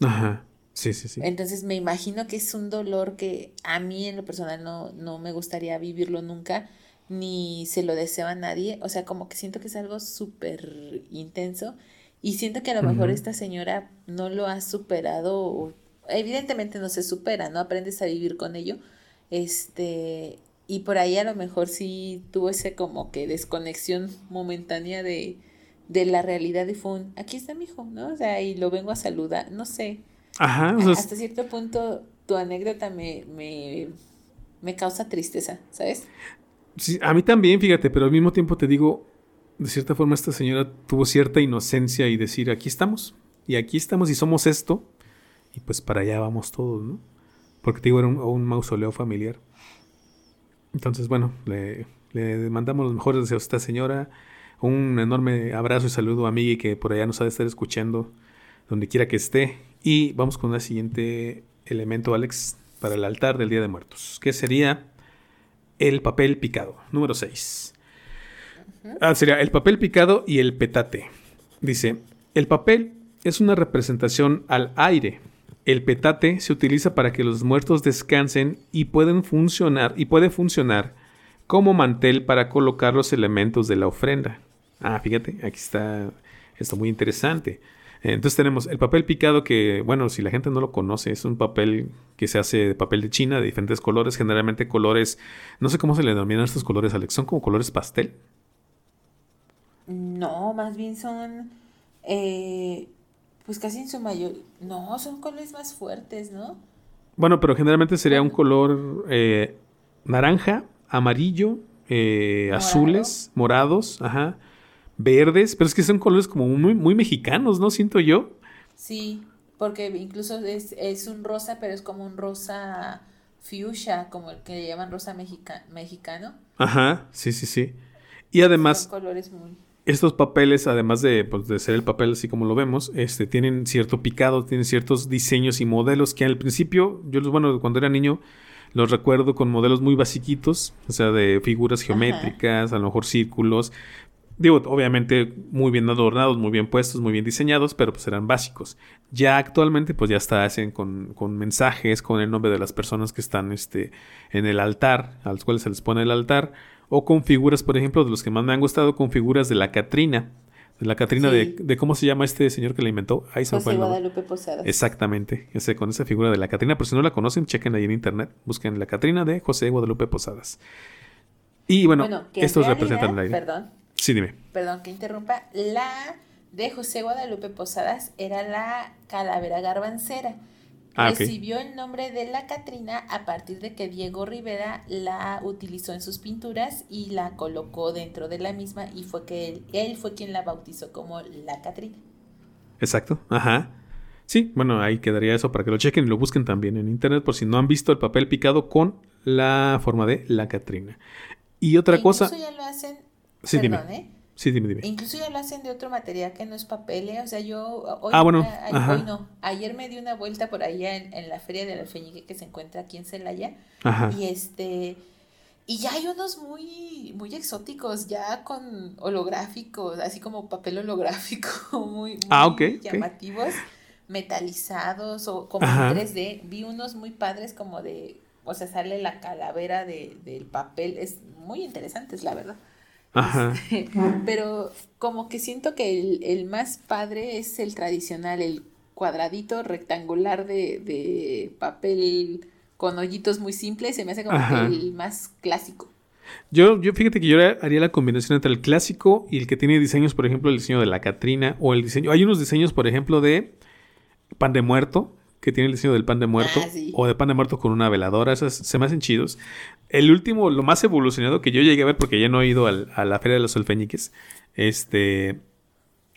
Ajá. Sí, sí, sí. Entonces me imagino que es un dolor que a mí en lo personal no, no me gustaría vivirlo nunca, ni se lo deseo a nadie. O sea, como que siento que es algo súper intenso y siento que a lo mejor esta señora no lo ha superado, evidentemente no se supera, ¿no? Aprendes a vivir con ello. Este, y por ahí a lo mejor sí tuvo ese como que desconexión momentánea de, de la realidad y fue un, aquí está mi hijo, ¿no? O sea, y lo vengo a saludar, no sé. Ajá. Hasta cierto punto, tu anécdota me, me, me causa tristeza, ¿sabes? Sí, a mí también, fíjate, pero al mismo tiempo te digo, de cierta forma esta señora tuvo cierta inocencia y decir, aquí estamos, y aquí estamos y somos esto, y pues para allá vamos todos, ¿no? Porque te digo, era un, mausoleo familiar. Entonces, bueno, le, le, mandamos los mejores deseos a esta señora, un enorme abrazo y saludo a Miguel que por allá nos ha de estar escuchando, donde quiera que esté, y vamos con el siguiente elemento, Alex, para el altar del Día de Muertos, que sería el papel picado, número 6. Ah, sería el papel picado y el petate. Dice, el papel es una representación al aire. El petate se utiliza para que los muertos descansen y pueden funcionar y puede funcionar como mantel para colocar los elementos de la ofrenda. Ah, fíjate, aquí está esto muy interesante. Entonces tenemos el papel picado que, bueno, si la gente no lo conoce, es un papel que se hace de papel de China de diferentes colores, generalmente colores, no sé cómo se le denominan estos colores, Alex, son como colores pastel. No, más bien son, eh, pues casi en su mayor, no, son colores más fuertes, ¿no? Bueno, pero generalmente sería un color eh, naranja, amarillo, eh, azules, morados, ajá verdes, pero es que son colores como muy, muy mexicanos, ¿no? Siento yo. Sí, porque incluso es, un rosa, pero es como un rosa fuchsia, como el que llaman rosa mexicano. Ajá, sí, sí, sí. Y además, son colores muy... estos papeles, además de, pues, de, ser el papel así como lo vemos, este, tienen cierto picado, tienen ciertos diseños y modelos que al principio, yo los, bueno, cuando era niño, los recuerdo con modelos muy basiquitos, o sea, de figuras geométricas, a lo mejor círculos, Digo, obviamente muy bien adornados, muy bien puestos, muy bien diseñados, pero pues eran básicos. Ya actualmente pues ya está hacen con, con, mensajes, con el nombre de las personas que están este, en el altar, a los cuales se les pone el altar, o con figuras, por ejemplo, de los que más me han gustado, con figuras de la Catrina. De la Catrina de, de, cómo se llama este señor que la inventó. Ahí se José Guadalupe Posadas. Exactamente, ese, con esa figura de la Catrina. Por si no la conocen, chequen ahí en internet, busquen la Catrina de José Guadalupe Posadas. Y bueno, estos representan la idea. Perdón Sí, dime. Perdón que interrumpa. La de José Guadalupe Posadas era la calavera garbancera. Ah, Recibió el nombre de la Catrina a partir de que Diego Rivera la utilizó en sus pinturas y la colocó dentro de la misma y fue que él, él fue quien la bautizó como la Catrina. Exacto, ajá. Sí, bueno, ahí quedaría eso para que lo chequen y lo busquen también en internet por si no han visto el papel picado con la forma de la Catrina. Y otra e cosa... ya lo hacen Sí, dime. ¿eh? Sí, dime, dime. Incluso ya lo hacen de otro material que no es papel, ¿eh? O sea, yo hoy, ah, bueno, hoy no. Ayer me di una vuelta por allá en, la feria del alfeñique que se encuentra aquí en Celaya. Ajá. Y este... Y ya hay unos muy, muy exóticos, ya con holográficos, así como papel holográfico, muy, ah, llamativos, metalizados o como en 3D. Vi unos muy padres como de, o sea, sale la calavera de, del papel, es muy interesantes, la verdad. Ajá. Este, pero como que siento que el, más padre es el tradicional, el cuadradito rectangular de, papel con hoyitos muy simples, se me hace como el más clásico. Yo, yo fíjate que yo haría la combinación entre el clásico y el que tiene diseños, por ejemplo, el diseño de la Catrina o el diseño. Hay unos diseños, por ejemplo, de pan de muerto, que tiene el diseño del pan de muerto, ah, o de pan de muerto con una veladora, esas se me hacen chidos. El último, lo más evolucionado que yo llegué a ver, porque ya no he ido a la Feria de los Alfeñiques, este,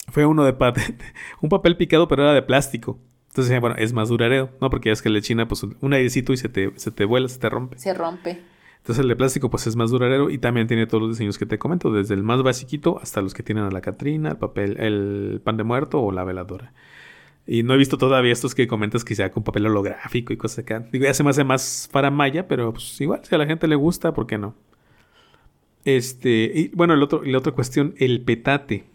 fue uno de un papel picado, pero era de plástico. Entonces, bueno, es más duradero, ¿no? Porque ya es que le china, pues, un airecito y se te, se te vuela, se te rompe. Se rompe. Entonces el de plástico pues es más duradero y también tiene todos los diseños que te comento, desde el más basiquito hasta los que tienen a la Catrina, el papel, el pan de muerto o la veladora. Y no he visto todavía estos que comentas que sea con papel holográfico y cosas acá. Digo, ya se me hace más para Maya, pero pues igual, si a la gente le gusta, ¿por qué no? Este, y bueno, el otro, la otra cuestión, el petate.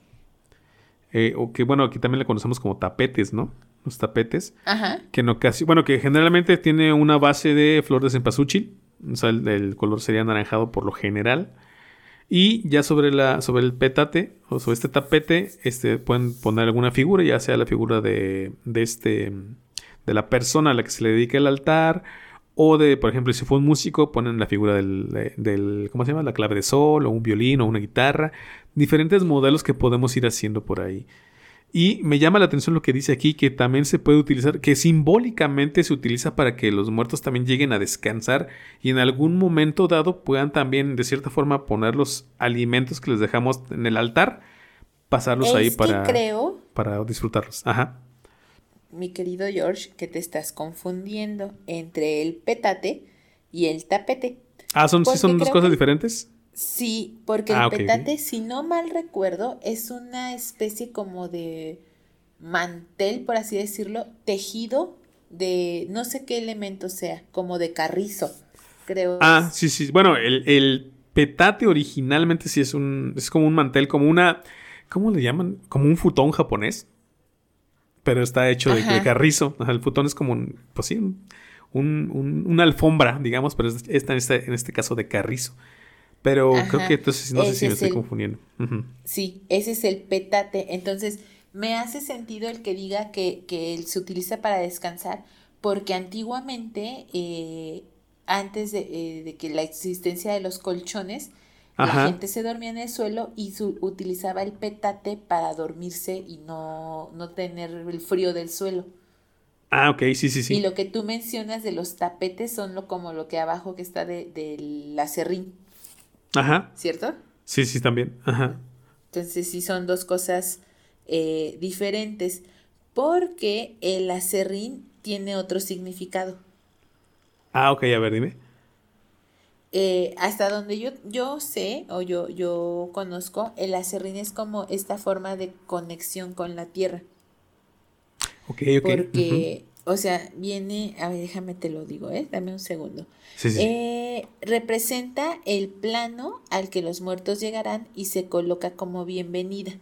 Eh, o que bueno, aquí también le conocemos como tapetes, ¿no? Los tapetes. Ajá. Que no casi, bueno, que generalmente tiene una base de flor de cempasúchil. O sea, el color sería anaranjado por lo general. Y ya sobre, la, sobre el petate o sobre este tapete este, pueden poner alguna figura, ya sea la figura de, de, este, de la persona a la que se le dedica el altar o de, por ejemplo, si fue un músico, ponen la figura del, del, ¿cómo se llama? La clave de sol o un violín o una guitarra. Diferentes modelos que podemos ir haciendo por ahí. Y me llama la atención lo que dice aquí, que también se puede utilizar, que simbólicamente se utiliza para que los muertos también lleguen a descansar y en algún momento dado puedan también de cierta forma poner los alimentos que les dejamos en el altar, pasarlos ahí para, creo, para disfrutarlos. Ajá. Mi querido George, que te estás confundiendo entre el petate y el tapete. Ah, ¿son, ¿sí son dos cosas diferentes? Sí, porque el ah, petate, si no mal recuerdo, es una especie como de mantel, por así decirlo, tejido de no sé qué elemento sea, como de carrizo, creo. Ah, sí, sí. Bueno, el, petate originalmente sí es un. Es como un mantel, como una. ¿Cómo le llaman? Como un futón japonés. Pero está hecho de, carrizo. el futón es como un. Pues sí, un, una alfombra, digamos, pero está en este, en este caso de carrizo. Pero creo que entonces no sé si me estoy confundiendo. Sí, ese es el petate. Entonces, me hace sentido el que diga que, que se utiliza para descansar, porque antiguamente, eh, antes eh, de, que la existencia de los colchones, la gente se dormía en el suelo y utilizaba el petate para dormirse y no, no tener el frío del suelo. Ah, ok, sí, sí, sí. Y lo que tú mencionas de los tapetes son lo, como lo que abajo que está de, del acerrín. Ajá. ¿Cierto? Sí, sí, también. Ajá. Entonces sí son dos cosas eh, diferentes porque el acerrín tiene otro significado. Ah, ok, a ver, dime. Eh, hasta donde yo, yo sé o yo, yo conozco, el acerrín es como esta forma de conexión con la tierra. Ok, ok. Porque, o sea, viene, a ver, déjame te lo digo, ¿eh? Dame un segundo. Sí, sí. Eh, representa el plano al que los muertos llegarán y se coloca como bienvenida.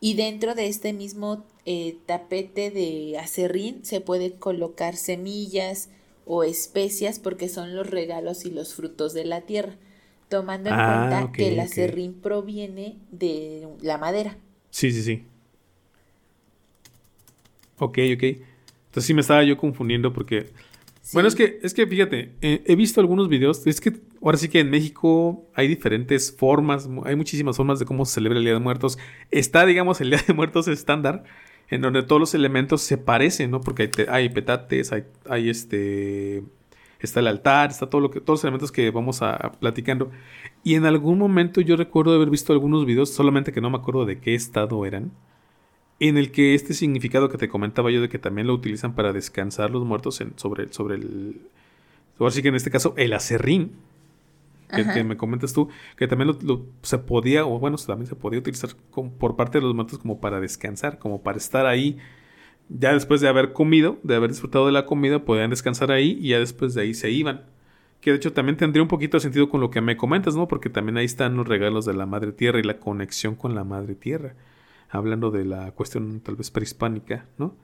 Y dentro de este mismo eh, tapete de acerrín se pueden colocar semillas o especias porque son los regalos y los frutos de la tierra, tomando en ah, cuenta que el acerrín proviene de la madera. Sí, sí, sí. Ok, ok. Entonces sí me estaba yo confundiendo porque bueno, es que, es que fíjate, eh, he visto algunos videos. Es que ahora sí que en México hay diferentes formas, hay muchísimas formas de cómo se celebra el Día de Muertos. Está, digamos, el Día de Muertos estándar, en donde todos los elementos se parecen, ¿no? Porque hay, petates, hay, hay, este. Está el altar, está todo lo que, todos los elementos que vamos a, platicando. Y en algún momento yo recuerdo haber visto algunos videos, solamente que no me acuerdo de qué estado eran en el que este significado que te comentaba yo de que también lo utilizan para descansar los muertos en, sobre, sobre el... Así que en este caso el acerrín, que, me comentas tú, que también lo, se podía, o bueno, también se podía utilizar por parte de los muertos como para descansar, como para estar ahí. Ya después de haber comido, de haber disfrutado de la comida, podían descansar ahí y ya después de ahí se iban. Que de hecho también tendría un poquito de sentido con lo que me comentas, ¿no? Porque también ahí están los regalos de la Madre Tierra y la conexión con la Madre Tierra hablando de la cuestión tal vez prehispánica, ¿no?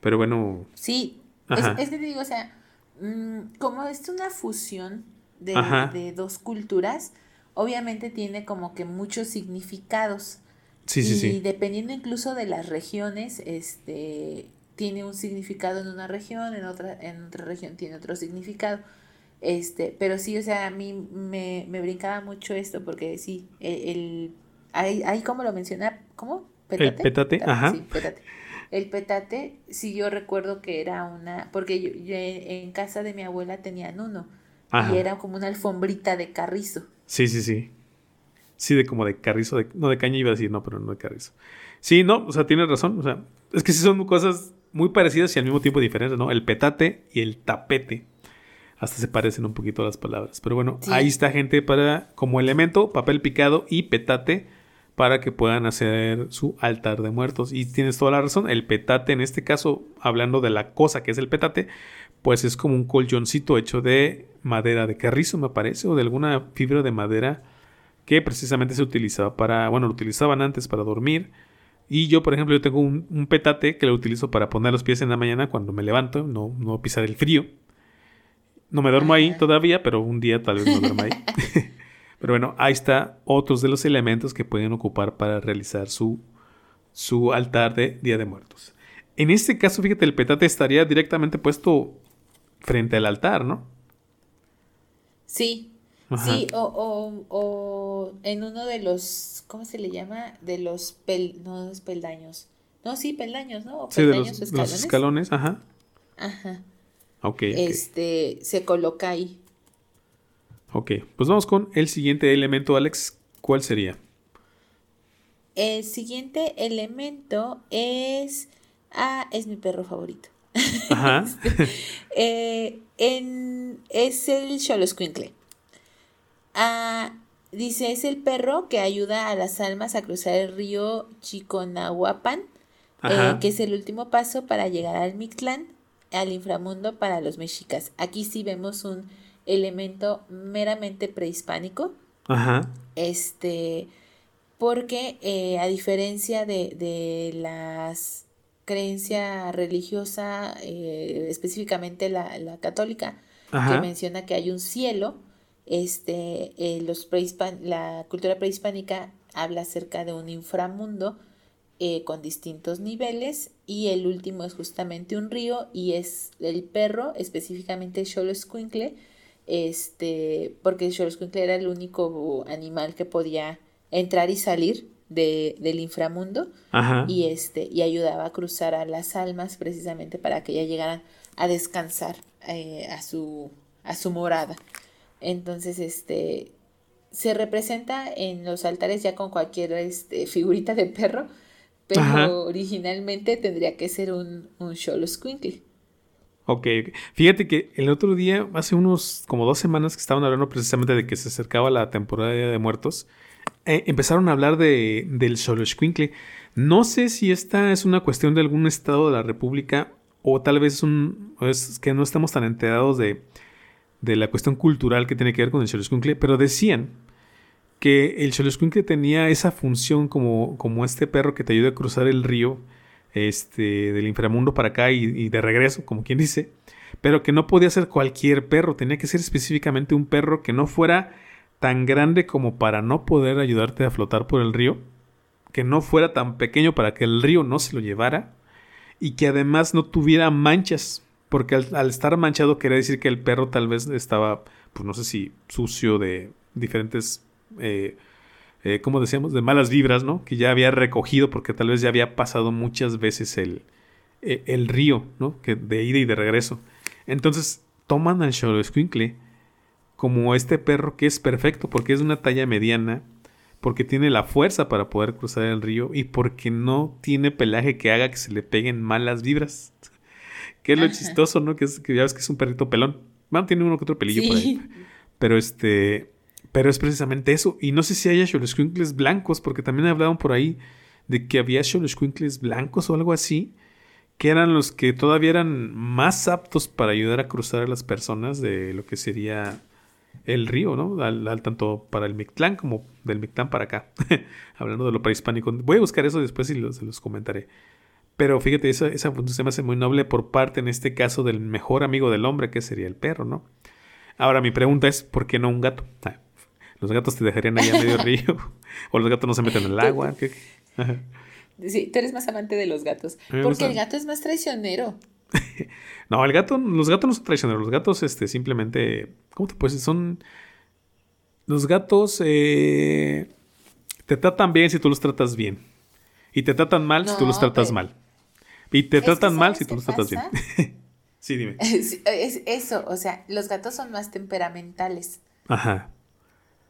Pero bueno. Sí, es, que te digo, o sea, mm, como es una fusión de, dos culturas, obviamente tiene como que muchos significados. Sí, sí, sí. Y dependiendo incluso de las regiones, este tiene un significado en una región, en otra, en otra región tiene otro significado. Este, pero sí, o sea, a mí me, me brincaba mucho esto porque sí, e, el Ahí, ahí como lo menciona, ¿cómo? ¿Petate? El petate, ajá. Sí, petate. El petate, sí yo recuerdo que era una, porque yo, en casa de mi abuela tenían uno y era como una alfombrita de carrizo. Sí, sí, sí. Sí, de como de carrizo, de, no de caña iba a decir, no, pero no de carrizo. Sí, no, o sea, tienes razón, o sea, es que sí son cosas muy parecidas y al mismo tiempo diferentes, ¿no? El petate y el tapete. Hasta se parecen un poquito las palabras. Pero bueno, ahí está gente para como elemento, papel picado y petate para que puedan hacer su altar de muertos. Y tienes toda la razón, el petate en este caso, hablando de la cosa que es el petate, pues es como un colchoncito hecho de madera de carrizo, me parece, o de alguna fibra de madera que precisamente se utilizaba para, bueno, lo utilizaban antes para dormir. Y yo, por ejemplo, yo tengo un, petate que lo utilizo para poner los pies en la mañana cuando me levanto, no, no pisar el frío. No me duermo ahí todavía, pero un día tal vez me duermo ahí. Pero bueno, ahí está otros de los elementos que pueden ocupar para realizar su, su altar de Día de Muertos. En este caso, fíjate, el petate estaría directamente puesto frente al altar, ¿no? Sí, sí, o, o, en uno de los, ¿cómo se le llama? De los pel, no, peldaños. No, sí, peldaños, ¿no? sí, de los, escalones. los escalones, ajá. Ajá. Ok. Este, se coloca ahí. Ok, pues vamos con el siguiente elemento, Alex. ¿Cuál sería? El siguiente elemento es. Ah, es mi perro favorito. Ajá. eh, en, es el Xoloscuincle. Ah, dice: es el perro que ayuda a las almas a cruzar el río Chiconahuapan, eh, que es el último paso para llegar al Mictlán, al inframundo para los mexicas. Aquí sí vemos un elemento meramente prehispánico. Ajá. Este, porque eh, a diferencia de, de las creencia religiosa, eh, específicamente la, la católica, que menciona que hay un cielo, este, eh, los la cultura prehispánica habla acerca de un inframundo eh, con distintos niveles y el último es justamente un río y es el perro, específicamente el Xoloscuincle, este, porque Xoloscuincle era el único animal que podía entrar y salir de, del inframundo y este y ayudaba a cruzar a las almas precisamente para que ya llegaran a descansar eh, a su a su morada. Entonces este se representa en los altares ya con cualquier este, figurita de perro pero originalmente tendría que ser un, un Xolo Squinkle. Ok, fíjate que el otro día, hace unos como dos semanas que estaban hablando precisamente de que se acercaba la temporada de muertos, eh, empezaron a hablar de, del Xoloitzcuintle. No sé si esta es una cuestión de algún estado de la República o tal vez un, es que no estamos tan enterados de, de la cuestión cultural que tiene que ver con el Xoloitzcuintle, pero decían que el Xoloitzcuintle tenía esa función como, como este perro que te ayuda a cruzar el río este, del inframundo para acá y, de regreso, como quien dice, pero que no podía ser cualquier perro, tenía que ser específicamente un perro que no fuera tan grande como para no poder ayudarte a flotar por el río, que no fuera tan pequeño para que el río no se lo llevara y que además no tuviera manchas, porque al, estar manchado quería decir que el perro tal vez estaba, pues no sé si sucio de diferentes, eh, eh, como decíamos, de malas vibras, ¿no? Que ya había recogido porque tal vez ya había pasado muchas veces el, eh, el río, ¿no? Que de ida y de regreso. Entonces toman al Xoloescuincle como este perro que es perfecto porque es de una talla mediana, porque tiene la fuerza para poder cruzar el río y porque no tiene pelaje que haga que se le peguen malas vibras. que es lo chistoso, ¿no? Que, es, que ya ves que es un perrito pelón. Bueno, tiene uno que otro pelillo por ahí. Pero este. Pero es precisamente eso. Y no sé si haya Xoloscuincles blancos, porque también hablaban por ahí de que había Xoloscuincles blancos o algo así, que eran los que todavía eran más aptos para ayudar a cruzar a las personas de lo que sería el río, ¿no? Al, tanto para el Mictlán como del Mictlán para acá. Hablando de lo prehispánico. Voy a buscar eso después y se los comentaré. Pero fíjate, esa, esa se me hace muy noble por parte, en este caso, del mejor amigo del hombre, que sería el perro, ¿no? Ahora, mi pregunta es, ¿por qué no un gato? Ah, ¿Los gatos te dejarían ahí a medio río? ¿O los gatos no se meten en el agua? Sí, tú eres más amante de los gatos. Porque el gato es más traicionero. no, el gato, los gatos no son traicioneros. Los gatos, este, simplemente. ¿Cómo te puedes decir? Son. Los gatos eh, te tratan bien si tú los tratas bien. Y te tratan mal si tú los tratas mal. Y te tratan mal si tú los tratas bien. sí, dime. Es eso, o sea, los gatos son más temperamentales. Ajá.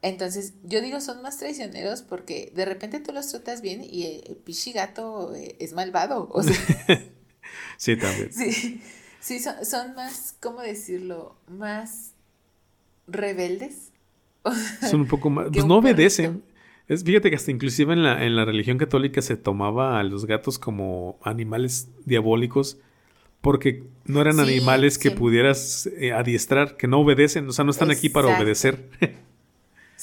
Entonces, yo digo son más traicioneros porque de repente tú los tratas bien y el, pichi gato eh, es malvado. O sea, Sí, también. Sí, son, más, ¿cómo decirlo? Más rebeldes. Son un poco más... Pues no obedecen. Es, fíjate que hasta inclusive en la, en la religión católica se tomaba a los gatos como animales diabólicos porque no eran animales que pudieras eh, adiestrar, que no obedecen, o sea, no están aquí para obedecer.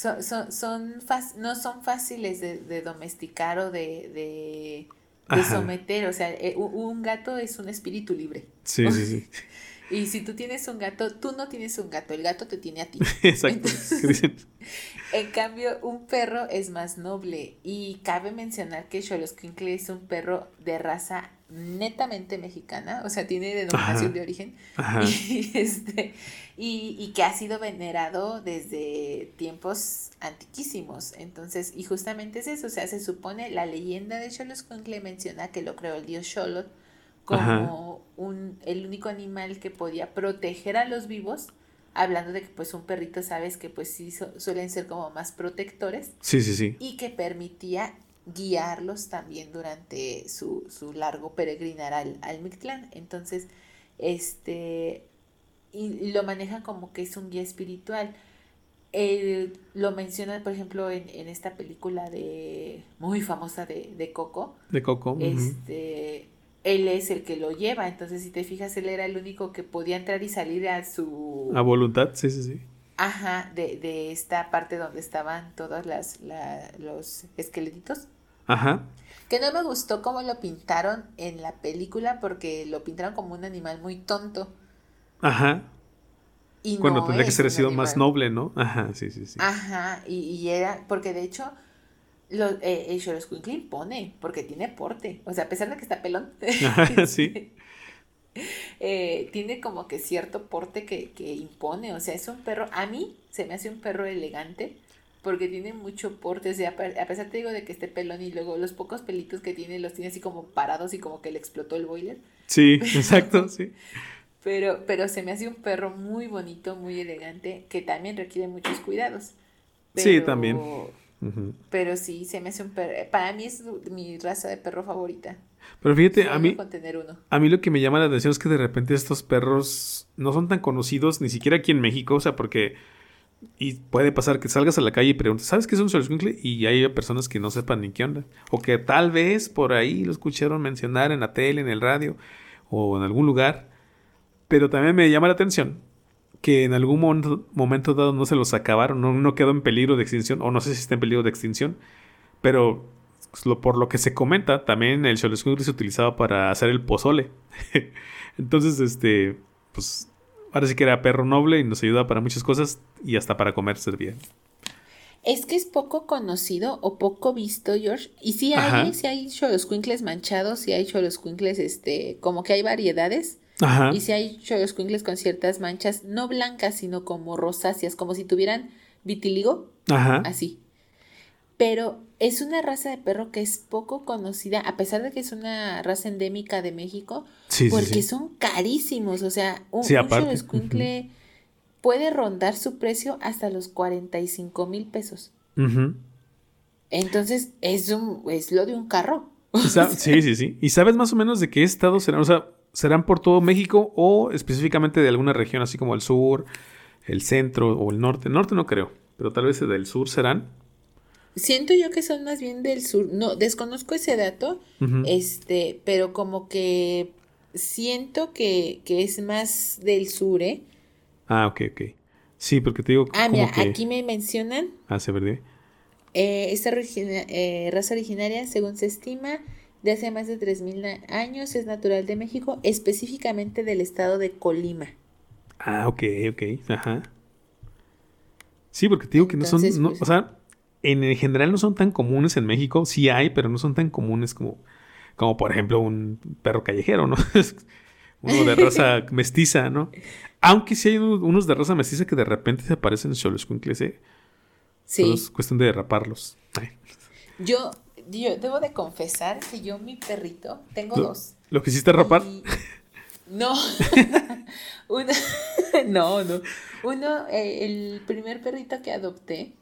son, son, son no son fáciles de, domesticar o de de someter, o sea, eh, un gato es un espíritu libre. Sí, sí, sí. Y si tú tienes un gato, tú no tienes un gato, el gato te tiene a ti. Exacto. en cambio, un perro es más noble y cabe mencionar que Xoloscuincle es un perro de raza netamente mexicana, o sea, tiene denominación de origen Y, este, y, que ha sido venerado desde tiempos antiquísimos. Entonces, y justamente es eso, o sea, se supone, la leyenda de Xoloscuincle menciona que lo creó el dios Xolot como un, el único animal que podía proteger a los vivos, hablando de que pues un perrito sabes que pues sí suelen ser como más protectores. Sí, sí, sí. Y que permitía guiarlos también durante su, su largo peregrinar al, al Mictlán. Entonces, este, y lo manejan como que es un guía espiritual. lo menciona, por ejemplo, en, en, esta película de muy famosa de, de Coco. De Coco. Este, él es el que lo lleva. Entonces, si te fijas, él era el único que podía entrar y salir a su... A voluntad, sí, sí, sí. Ajá, de, de esta parte donde estaban todos las, la, los esqueletitos. Ajá. Que no me gustó cómo lo pintaron en la película porque lo pintaron como un animal muy tonto. Ajá. Y Cuando tendría que ser sido más noble, ¿no? Ajá, sí, sí, sí. Ajá, y, y era, porque de hecho, lo, eh, el Xoloscuincle impone, porque tiene porte. O sea, a pesar de que está pelón. Ajá, sí. Eh, tiene como que cierto porte que, que, impone, o sea, es un perro, a mí se me hace un perro elegante porque tiene mucho porte, o sea, a pesar te digo de que esté pelón y luego los pocos pelitos que tiene los tiene así como parados y como que le explotó el boiler. Sí, exacto, sí. Pero, pero se me hace un perro muy bonito, muy elegante, que también requiere muchos cuidados. sí, también. Pero sí, se me hace un perro. Para mí es mi raza de perro favorita. Pero fíjate, a mí, a mí lo que me llama la atención es que de repente estos perros no son tan conocidos, ni siquiera aquí en México, o sea, porque... Y puede pasar que salgas a la calle y preguntes, ¿sabes qué es un Xoloscuincle? Y hay personas que no sepan ni qué onda. O que tal vez por ahí lo escucharon mencionar en la tele, en el radio o en algún lugar. Pero también me llama la atención que en algún momento, dado no se los acabaron, no, no, quedó en peligro de extinción, o no sé si está en peligro de extinción, pero pues, por lo que se comenta, también el Xoloscuincle se utilizaba para hacer el pozole. Entonces, este, pues, ahora sí que era perro noble y nos ayuda para muchas cosas y hasta para comer servía. Es que es poco conocido o poco visto, George. Y sí hay, sí hay Xoloscuincles manchados, sí hay Xoloscuincles, este, como que hay variedades. Ajá. Y si hay Xoloscuincles con ciertas manchas, no blancas, sino como rosáceas, como si tuvieran vitiligo. Ajá. Así pero es una raza de perro que es poco conocida, a pesar de que es una raza endémica de México, porque son carísimos. O sea, un, sí, puede rondar su precio hasta los 45 mil pesos. Entonces, es, un, es lo de un carro. sí, sí, sí. ¿Y sabes más o menos de qué estado serán? O sea, ¿serán por todo México o específicamente de alguna región, así como el sur, el centro o el norte? norte no creo, pero tal vez del sur serán. Siento yo que son más bien del sur. No, desconozco ese dato, este, pero como que siento que, es más del sur, ¿eh? Ah, ok, ok. Sí, porque te digo. Ah, mira, aquí me mencionan. Ah, se verdad. Eh, esta eh, raza originaria, según se estima, de hace más de 3.000 años, es natural de México, específicamente del estado de Colima. Ah, ok, ok, ajá. Sí, porque te digo que no son, pues o sea, en general no son tan comunes en México. Sí hay, pero no son tan comunes como, como por ejemplo un perro callejero, ¿no? Uno de raza mestiza, ¿no? Aunque sí hay unos de raza mestiza que de repente se aparecen en Xoloscuincles, ¿eh? Sí. es cuestión de derraparlos. Yo, yo debo de confesar que yo, mi perrito, tengo dos. ¿Lo quisiste rapar? No. Uno... no, no. Uno, eh, el primer perrito que adopté,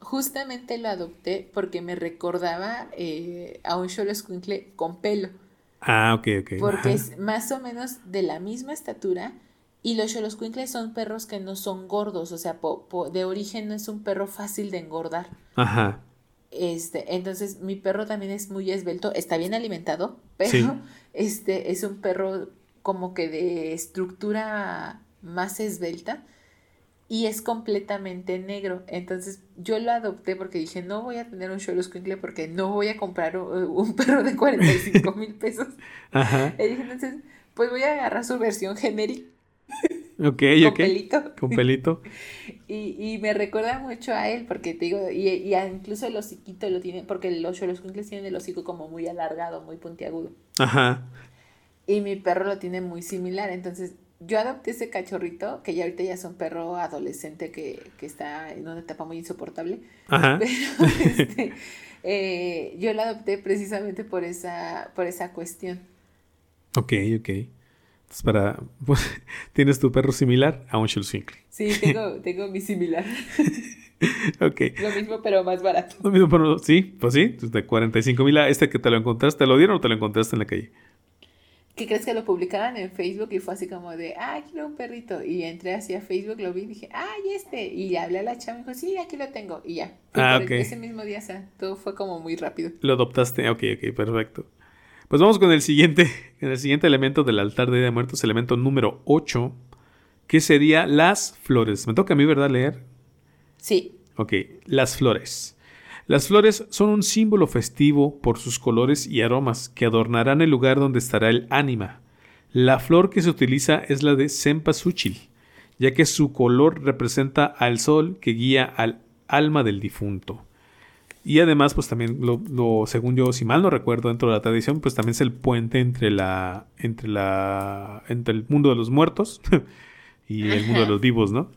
justamente lo adopté porque me recordaba eh, a un Xolo con pelo. Ah, ok, ok. Porque es más o menos de la misma estatura y los Xoloscuincles son perros que no son gordos, o sea, de origen no es un perro fácil de engordar. Ajá. Este, entonces mi perro también es muy esbelto, está bien alimentado, pero este es un perro como que de estructura más esbelta y es completamente negro. Entonces yo lo adopté porque dije, no voy a tener un Xoloscuincle porque no voy a comprar un, perro de 45 mil pesos. Ajá. Y dije, entonces, pues voy a agarrar su versión genérica. Ok, con pelito. Con pelito. y, y, me recuerda mucho a él porque te digo, y, y incluso el hociquito lo tiene, porque los Xoloscuincles tienen el hocico como muy alargado, muy puntiagudo. Ajá. Y mi perro lo tiene muy similar, entonces yo adopté ese cachorrito, que ya ahorita ya es un perro adolescente que, está en una etapa muy insoportable. Ajá. Pero este, eh, yo lo adopté precisamente por esa, por esa cuestión. Ok, ok. Entonces, para. Pues, ¿Tienes tu perro similar a un Schulzwinkle? Sí, tengo, tengo mi similar. ok. Lo mismo, pero más barato. Lo mismo, pero sí, pues sí, de 45 mil a este que te lo encontraste, ¿te lo dieron o te lo encontraste en la calle? ¿Qué crees que lo publicaban en Facebook y fue así como de, ah, quiero un perrito? Y entré hacia Facebook, lo vi y dije, ay, este. Y hablé a la chava y me dijo, sí, aquí lo tengo. Y ya. Ah, ok. Ese mismo día, o sea, todo fue como muy rápido. Lo adoptaste, ok, ok, perfecto. Pues vamos con el siguiente, el siguiente elemento del altar de Día de Muertos, elemento número 8, que sería las flores. Me toca a mí, ¿verdad, leer? Sí. Ok, las flores. Las flores son un símbolo festivo por sus colores y aromas que adornarán el lugar donde estará el ánima. La flor que se utiliza es la de cempasúchil, ya que su color representa al sol que guía al alma del difunto. Y además, pues también, lo, según yo, si mal no recuerdo, dentro de la tradición, pues también es el puente entre la. entre la. entre el mundo de los muertos y el mundo de los vivos, ¿no?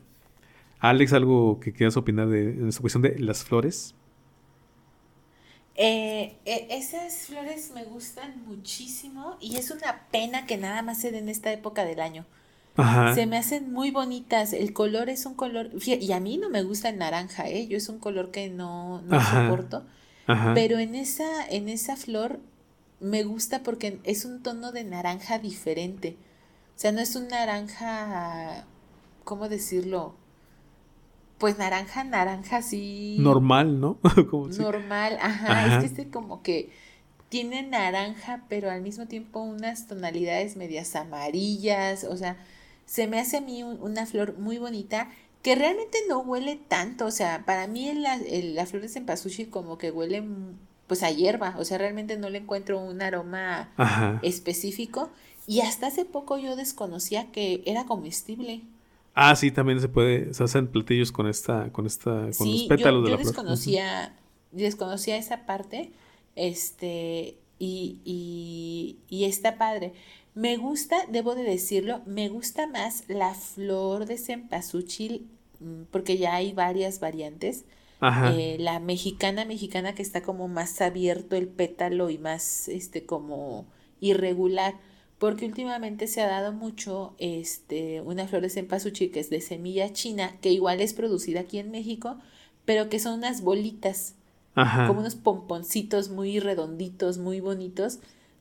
Alex, ¿algo que quieras opinar de, esta cuestión de las flores? Eh, eh, esas flores me gustan muchísimo y es una pena que nada más se den en esta época del año. Se me hacen muy bonitas. El color es un color. Y a mí no me gusta el naranja, ¿eh? Yo es un color que no, no soporto. Pero en esa, en esa flor me gusta porque es un tono de naranja diferente. O sea, no es un naranja. ¿Cómo decirlo? Pues naranja, naranja así. Normal, ¿no? Normal, ajá. Es que este como que tiene naranja, pero al mismo tiempo unas tonalidades medias amarillas. O sea, se me hace a mí una flor muy bonita que realmente no huele tanto, o sea, para mí la, la flor de cempasúchil como que huele pues a hierba, o sea, realmente no le encuentro un aroma específico y hasta hace poco yo desconocía que era comestible. Ah, sí, también se puede, se hacen platillos con esta, con esta, con los pétalos de la flor. Desconocía, desconocía esa parte, este, y, y, y está padre. Me gusta, debo de decirlo, me gusta más la flor de cempasúchil, mm, porque ya hay varias variantes. Eh, la mexicana, mexicana que está como más abierto el pétalo y más, este, como irregular. Porque últimamente se ha dado mucho, este, una flor de cempasúchil que es de semilla china, que igual es producida aquí en México, pero que son unas bolitas, como unos pomponcitos muy redonditos, muy bonitos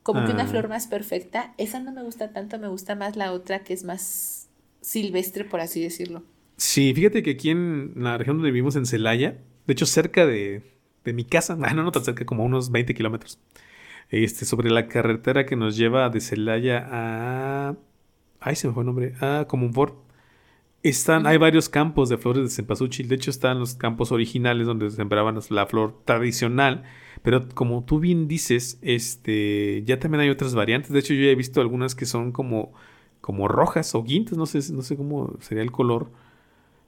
como que una ah. flor más perfecta. Esa no me gusta tanto, me gusta más la otra que es más silvestre, por así decirlo. Sí, fíjate que aquí en la región donde vivimos, en Celaya, de hecho cerca de, mi casa, no, no tan cerca, como unos 20 kilómetros, este, sobre la carretera que nos lleva de Celaya a... Ay, se me fue el nombre. A Comunfort. Están, hay varios campos de flores de cempasúchil. De hecho, están los campos originales donde se sembraban la flor tradicional pero como tú bien dices, este, ya también hay otras variantes. De hecho, yo ya he visto algunas que son como, como rojas o guintas, no sé, no sé cómo sería el color.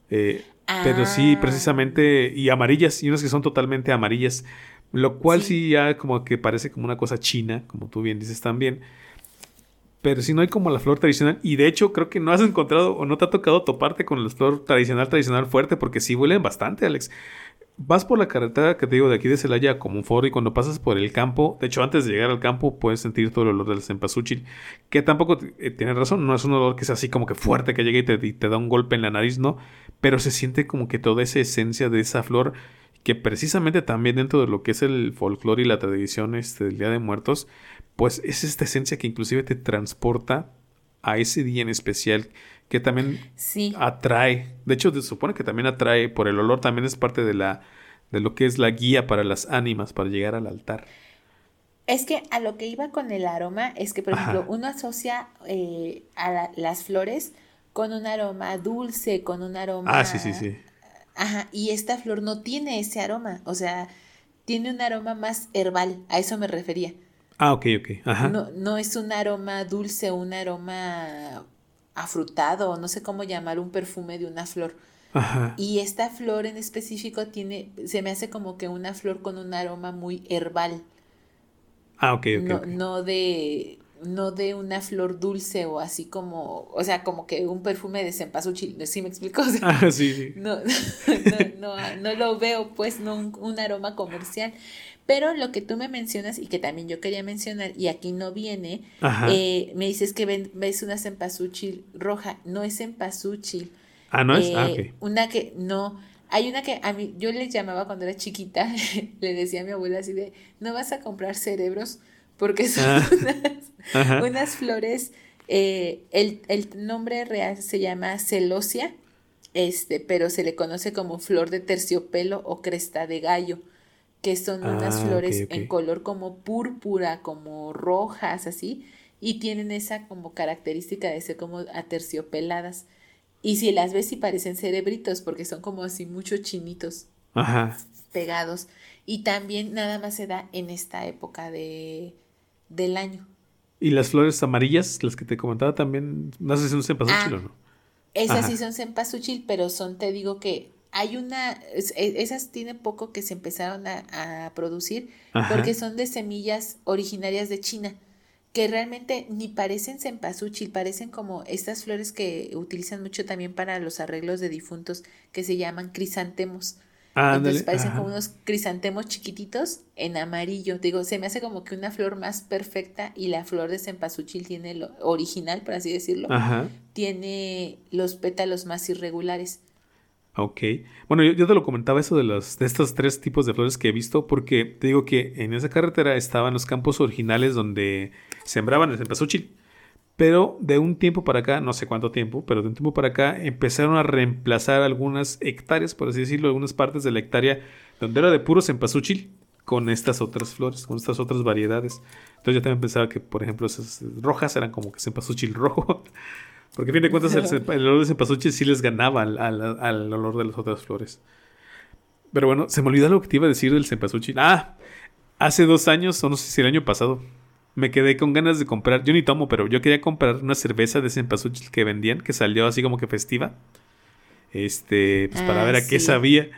Eh, pero sí, ah. precisamente, y amarillas, y unas que son totalmente amarillas. Lo cual sí. ya como que parece como una cosa china, como tú bien dices también. Pero si no hay como la flor tradicional. Y de hecho, creo que no has encontrado o no te ha tocado toparte con la flor tradicional, tradicional fuerte, porque sí huelen bastante, Alex vas por la carretera que te digo de aquí de Celaya como un foro y cuando pasas por el campo, de hecho antes de llegar al campo puedes sentir todo el olor del cempasúchil, que tampoco eh, tienes razón, no es un olor que sea así como que fuerte que llega y te, da un golpe en la nariz, no, pero se siente como que toda esa esencia de esa flor que precisamente también dentro de lo que es el folclore y la tradición este, del Día de Muertos, pues es esta esencia que inclusive te transporta a ese día en especial que también atrae. De hecho, se supone que también atrae por el olor, también es parte de la de lo que es la guía para las ánimas para llegar al altar. Es que a lo que iba con el aroma es que, por ejemplo, uno asocia eh, a las flores con un aroma dulce, con un aroma. Ah, sí, sí, sí. Ajá, y esta flor no tiene ese aroma, o sea, tiene un aroma más herbal, a eso me refería. Ah, ok, ok. Ajá. No, no es un aroma dulce, un aroma afrutado, no sé cómo llamar un perfume de una flor. Ajá. Y esta flor en específico tiene, se me hace como que una flor con un aroma muy herbal. Ah, ok, ok. No, no de, no de una flor dulce o así como, o sea, como que un perfume de cempasúchil, ¿sí me explico? ah, sí, sí. No, no, no, lo veo, pues, no un aroma comercial. Pero lo que tú me mencionas y que también yo quería mencionar, y aquí no viene, eh, me dices que ves una cempasúchil roja. No es cempasúchil. Ah, no es. ah, eh, Una que no. Hay una que a mí, yo le llamaba cuando era chiquita, le decía a mi abuela así de, no vas a comprar cerebros porque son ah. unas, flores, eh, el, el, nombre real se llama celosia, este, pero se le conoce como flor de terciopelo o cresta de gallo que son unas ah, flores en color como púrpura, como rojas, así, y tienen esa como característica de ser como aterciopeladas. Y si las ves, sí parecen cerebritos, porque son como así muchos chinitos Ajá. pegados. Y también nada más se da en esta época de, del año. Y las flores amarillas, las que te comentaba también, no sé si son cempasúchil Ah. o no. Esas Ajá. sí son cempasúchil, pero son, te digo que hay una, es- e- esas tiene poco que se empezaron a, a producir Ajá. porque son de semillas originarias de China, que realmente ni parecen cempasúchil, parecen como estas flores que utilizan mucho también para los arreglos de difuntos, que se llaman crisantemos. Entonces parecen ajá. como unos crisantemos chiquititos en amarillo. Digo, se me hace como que una flor más perfecta y la flor de cempasúchil tiene lo original, por así decirlo, Ajá. tiene los pétalos más irregulares. Ok. Bueno, yo, yo te lo comentaba eso de los de estos tres tipos de flores que he visto, porque te digo que en esa carretera estaban los campos originales donde sembraban el cempasúchil. Pero de un tiempo para acá, no sé cuánto tiempo, pero de un tiempo para acá empezaron a reemplazar algunas hectáreas, por así decirlo, algunas partes de la hectárea donde era de puro cempasúchil con estas otras flores, con estas otras variedades. Entonces yo también pensaba que, por ejemplo, esas rojas eran como que cempasúchil rojo. Porque a fin de cuentas el, olor de cempasúchil sí les ganaba al olor de las otras flores. Pero bueno, se me olvidó lo que te iba a decir del cempasúchil. Ah, hace dos años, o no sé si el año pasado, me quedé con ganas de comprar. Yo ni tomo, pero yo quería comprar una cerveza de cempasúchil que vendían, que salió así como que festiva. Este, pues para Ah, ver a qué sí. sabía.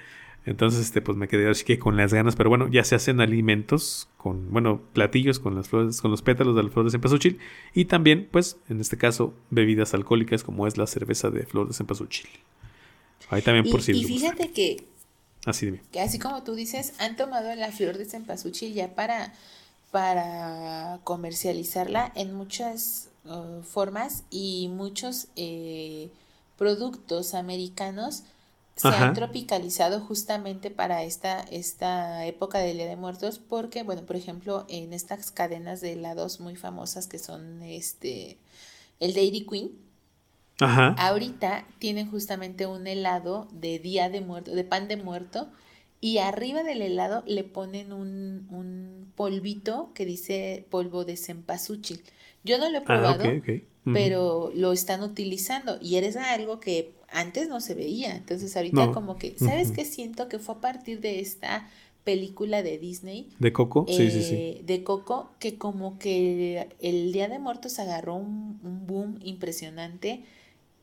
Entonces, este, pues me quedé así que con las ganas. Pero bueno, ya se hacen alimentos con, bueno, platillos con las flores, con los pétalos de las flores de cempasúchil. Y también, pues, en este caso, bebidas alcohólicas como es la cerveza de flor de cempasúchil. Ahí también Y, por si y les gusta. fíjate que, Así dime. que así como tú dices, han tomado la flor de cempasúchil ya para, para comercializarla en muchas uh, formas y muchos eh, productos americanos se Ajá. han tropicalizado justamente para esta, esta época del Día de Muertos porque, bueno, por ejemplo, en estas cadenas de helados muy famosas que son este el Dairy Queen, Ajá. Ahorita tienen justamente un helado de día de muerto, de pan de muerto, y arriba del helado le ponen un, un polvito que dice polvo de cempasúchil. Yo no lo he Ah, probado, pero lo están utilizando y eres algo que antes no se veía. Entonces ahorita No. como que, ¿sabes qué siento? Que fue a partir de esta película de Disney ¿De coco? Sí, sí, sí. eh, de Coco, que como que el Día de Muertos agarró un, un boom impresionante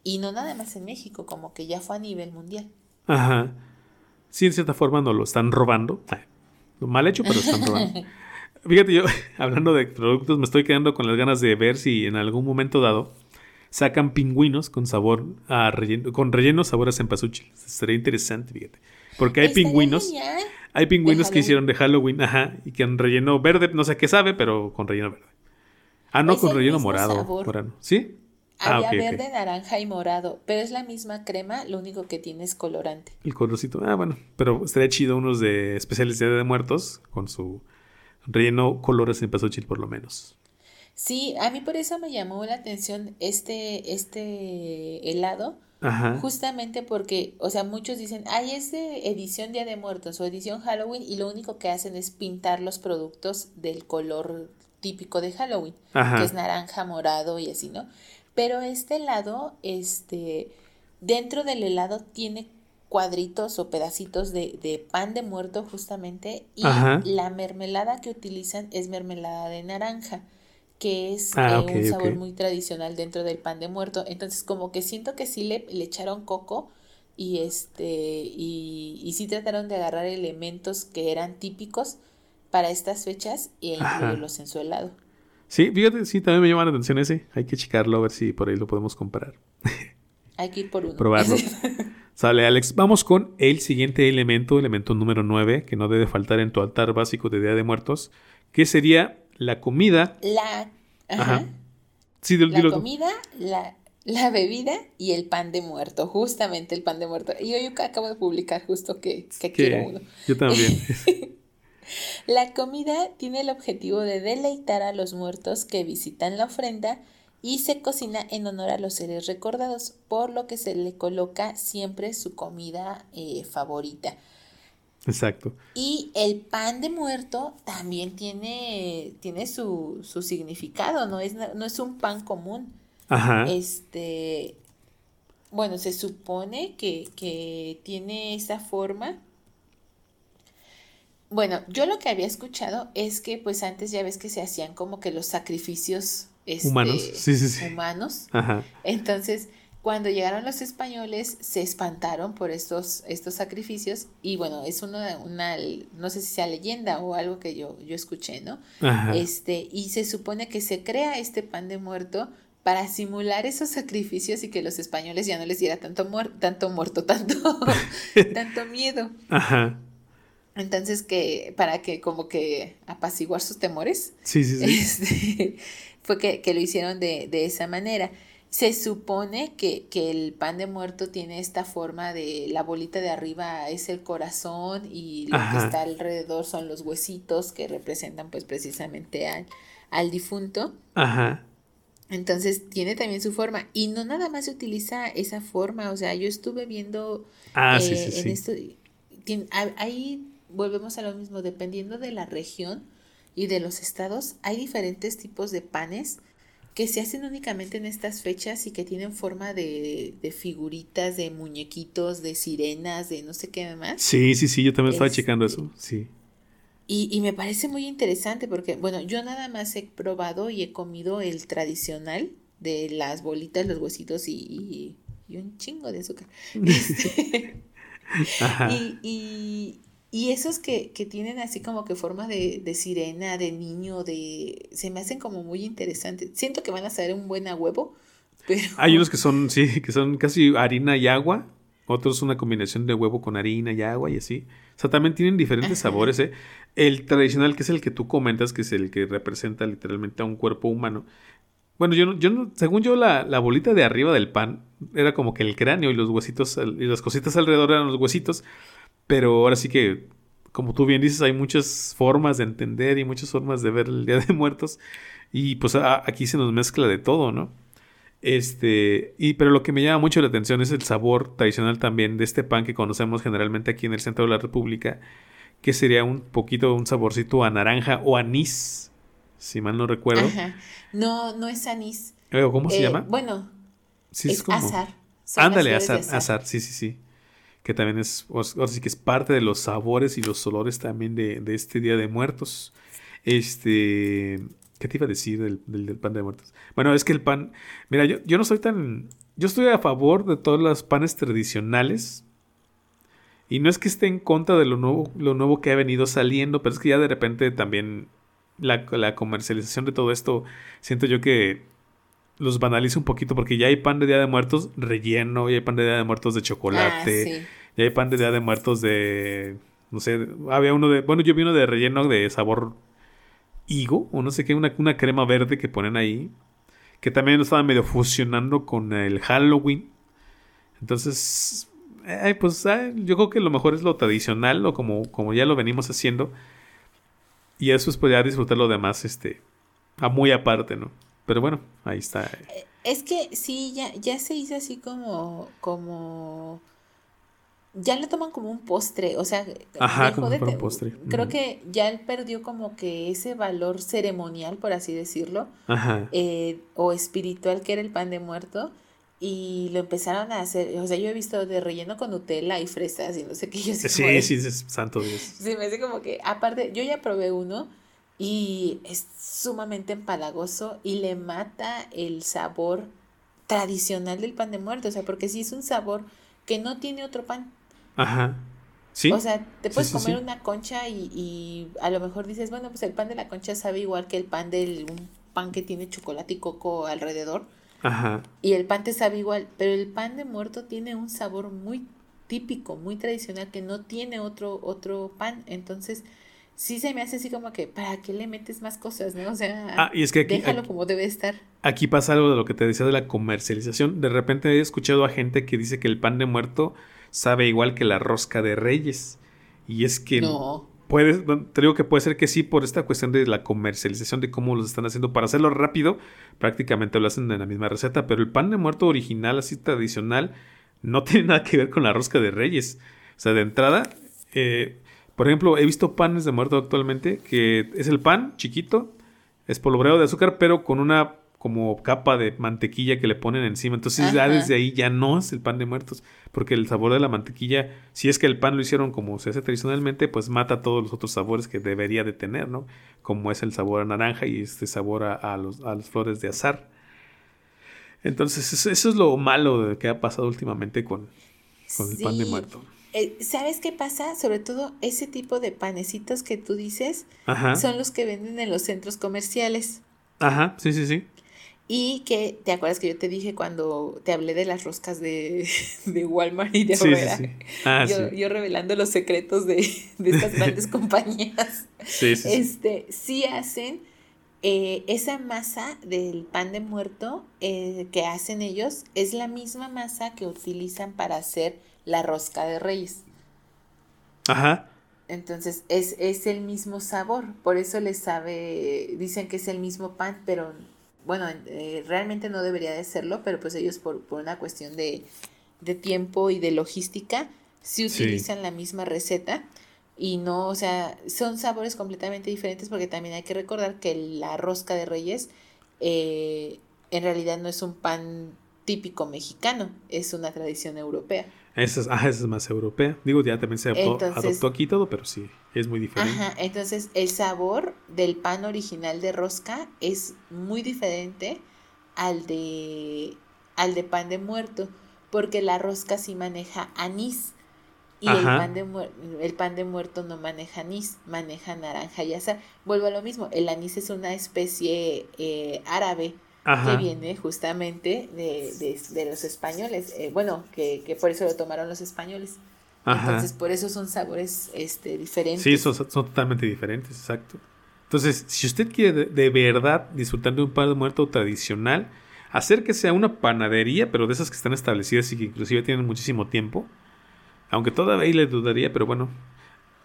y no nada más en México, como que ya fue a nivel mundial. Ajá. Sí, en cierta forma nos lo están robando. Mal hecho, pero están robando. Fíjate, yo, hablando de productos, me estoy quedando con las ganas de ver si en algún momento dado sacan pingüinos con sabor a relleno, con relleno sabor a cempasúchil. Sería interesante, fíjate. Porque hay Estaría pingüinos, genial. hay pingüinos que hicieron de Halloween, ajá, y que han relleno verde, no sé qué sabe, pero con relleno verde. Ah, no, Es con el relleno morado. sabor. morado. ¿Sí? Ah, Había ok. verde, naranja y morado, pero es la misma crema, lo único que tiene es colorante. El colorcito. Ah, bueno. Pero estaría chido unos de especiales de Día de Muertos con su relleno colores en pasóchil por lo menos. Sí, a mí por eso me llamó la atención este, este helado, Ajá. Justamente porque, o sea, muchos dicen, ay, es de edición Día de Muertos o edición Halloween y lo único que hacen es pintar los productos del color típico de Halloween, Ajá. que es naranja, morado y así, ¿no? Pero este helado, este, dentro del helado tiene cuadritos o pedacitos de, de pan de muerto justamente y Ajá. la mermelada que utilizan es mermelada de naranja que es Ah, eh, un sabor muy tradicional dentro del pan de muerto. Entonces, como que siento que sí le, le echaron coco y este y, y sí trataron de agarrar elementos que eran típicos para estas fechas e incluirlos en su helado. Sí, fíjate, sí, también me llama la atención ese. Hay que checarlo a ver si por ahí lo podemos comprar. Hay que ir por uno. Probarlo. Sale, Alex. Vamos con el siguiente elemento, elemento número 9, que no debe faltar en tu altar básico de Día de Muertos, que sería la comida. La, ajá, Ajá. Sí, dilo, la comida, la, la bebida y el pan de muerto, justamente el pan de muerto. Y hoy yo acabo de publicar justo que, que quiero uno. yo también. La comida tiene el objetivo de deleitar a los muertos que visitan la ofrenda y se cocina en honor a los seres recordados, por lo que se le coloca siempre su comida eh, favorita. Exacto. Y el pan de muerto también tiene, tiene su, su significado, no es, no es un pan común. Ajá. Este, bueno, se supone que, que tiene esa forma. Bueno, yo lo que había escuchado es que pues antes ya ves que se hacían como que los sacrificios este, humanos, sí, sí, sí. humanos. Ajá. Entonces, cuando llegaron los españoles, se espantaron por estos, estos sacrificios y bueno, es una, una, no sé si sea leyenda o algo que yo, yo escuché, ¿no? Ajá. Este, y se supone que se crea este pan de muerto para simular esos sacrificios y que los españoles ya no les diera tanto, tanto muerto, tanto, tanto miedo. Ajá. Entonces, que para que como que apaciguar sus temores. Sí, sí, sí. Este, fue que, lo hicieron de, esa manera. Se supone que, que, el pan de muerto tiene esta forma de la bolita de arriba es el corazón y lo que está alrededor son los huesitos que representan pues precisamente al, al difunto. Ajá. Entonces tiene también su forma y no nada más se utiliza esa forma, o sea, yo estuve viendo ah, eh, en esto, ahí volvemos a lo mismo, dependiendo de la región y de los estados, hay diferentes tipos de panes que se hacen únicamente en estas fechas y que tienen forma de, de figuritas, de muñequitos, de sirenas, de no sé qué más. Sí, sí, sí, yo también estaba checando eso, sí. Y, y, me parece muy interesante porque, bueno, yo nada más he probado y he comido el tradicional de las bolitas, los huesitos y, y, un chingo de azúcar. Este, y, y, esos que, que, tienen así como que forma de, de, sirena, de niño, de... Se me hacen como muy interesantes. Siento que van a saber un buen a huevo, pero... Hay unos que son, sí, que son casi harina y agua. Otros una combinación de huevo con harina y agua y así. O sea, también tienen diferentes sabores, ¿eh? El tradicional, que es el que tú comentas, que es el que representa literalmente a un cuerpo humano. Bueno, yo no, yo no, según yo, la, la, bolita de arriba del pan era como que el cráneo y los huesitos y las cositas alrededor eran los huesitos. Pero ahora sí que, como tú bien dices, hay muchas formas de entender y muchas formas de ver el Día de Muertos. Y pues aquí se nos mezcla de todo, ¿no? Este, y pero lo que me llama mucho la atención es el sabor tradicional también de este pan que conocemos generalmente aquí en el centro de la República, que sería un poquito un saborcito a naranja o anís, si mal no recuerdo. No, no es anís. Eh, ¿Cómo se eh, llama? Bueno, es, azar. Ándale, azar, azar, sí, sí, sí. Que también es, ahora sí que es parte de los sabores y los olores también de, de este Día de Muertos. Este, ¿Qué te iba a decir del, del, pan de muertos? Bueno, es que el pan. Mira, yo, yo no soy tan. Yo estoy a favor de todos los panes tradicionales. Y no es que esté en contra de lo nuevo, lo nuevo que ha venido saliendo, pero es que ya de repente también la, la comercialización de todo esto, siento yo que los banaliza un poquito porque ya hay pan de Día de Muertos relleno, ya hay pan de Día de Muertos de chocolate, ah, ya hay pan de Día de Muertos de, no sé, había uno de, bueno, yo vi uno de relleno de sabor higo, o no sé qué, una, una crema verde que ponen ahí, que también estaba medio fusionando con el Halloween. Entonces, pues yo creo que lo mejor es lo tradicional, o como, como ya lo venimos haciendo. Y eso es pues ya disfrutar lo demás, este, a muy aparte, ¿no? Pero bueno, ahí está. Es que sí, ya, ya se hizo así como, como ya lo toman como un postre, o sea, Ajá, como un postre. Creo que ya él perdió como que ese valor ceremonial, por así decirlo, Ajá. Eh, o espiritual que era el pan de muerto, y lo empezaron a hacer, o sea, yo he visto de relleno con Nutella y fresas y no sé qué. Yo sí, sí, sí, es santo Dios. Sí, me hace como que, aparte, yo ya probé uno y es sumamente empalagoso y le mata el sabor tradicional del pan de muerto, o sea, porque sí es un sabor que no tiene otro pan. Ajá. Sí. O sea, te puedes comer una concha y, y, a lo mejor dices, bueno, pues el pan de la concha sabe igual que el pan del un pan que tiene chocolate y coco alrededor. Ajá. Y el pan te sabe igual, pero el pan de muerto tiene un sabor muy típico, muy tradicional que no tiene otro otro pan, entonces sí se me hace así como que para qué le metes más cosas, ¿no? O sea, ah, y es que déjalo como debe estar. Aquí pasa algo de lo que te decía de la comercialización. De repente he escuchado a gente que dice que el pan de muerto sabe igual que la rosca de reyes. Y es que no. Puede, te digo que puede ser que sí por esta cuestión de la comercialización de cómo los están haciendo para hacerlo rápido, prácticamente lo hacen en la misma receta, pero el pan de muerto original, así tradicional, no tiene nada que ver con la rosca de reyes. O sea, de entrada, eh, por ejemplo, he visto panes de muerto actualmente que es el pan chiquito, es polvoreado de azúcar, pero con una como capa de mantequilla que le ponen encima. Entonces ya desde ahí ya no es el pan de muertos, porque el sabor de la mantequilla, si es que el pan lo hicieron como se hace tradicionalmente, pues mata todos los otros sabores que debería de tener, ¿no? Como es el sabor a naranja y este sabor a, los, a las flores de azar. Entonces eso, es lo malo de que ha pasado últimamente con, con el pan de muerto. Eh, ¿Sabes qué pasa? Sobre todo ese tipo de panecitos que tú dices son los que venden en los centros comerciales. Ajá, sí, sí, sí. Y que, ¿te acuerdas que yo te dije cuando te hablé de las roscas de, Walmart y de sí, ah, yo, yo, revelando los secretos de, estas grandes compañías. Sí, sí, este, sí hacen eh, esa masa del pan de muerto eh, que hacen ellos, es la misma masa que utilizan para hacer la rosca de reyes. Ajá. Entonces es, es el mismo sabor, por eso les sabe, dicen que es el mismo pan, pero bueno, eh, realmente no debería de serlo, pero pues ellos por, por una cuestión de, tiempo y de logística, sí utilizan la misma receta y no, o sea, son sabores completamente diferentes porque también hay que recordar que la rosca de reyes eh, en realidad no es un pan típico mexicano, es una tradición europea. Esa es, esa es más europea. Digo, ya también se adoptó, aquí todo, pero sí, es muy diferente. Ajá, entonces el sabor del pan original de rosca es muy diferente al de, al de pan de muerto, porque la rosca sí maneja anís. Y el pan, de el pan de muerto no maneja anís, maneja naranja y azar. Vuelvo a lo mismo, el anís es una especie eh, árabe que viene justamente de, los españoles. Eh, bueno, que, por eso lo tomaron los españoles. Entonces, por eso son sabores este, diferentes. Sí, son, totalmente diferentes, exacto. Entonces, si usted quiere de, verdad disfrutar de un pan de muerto tradicional, acérquese a una panadería, pero de esas que están establecidas y que inclusive tienen muchísimo tiempo. Aunque todavía le dudaría, pero bueno.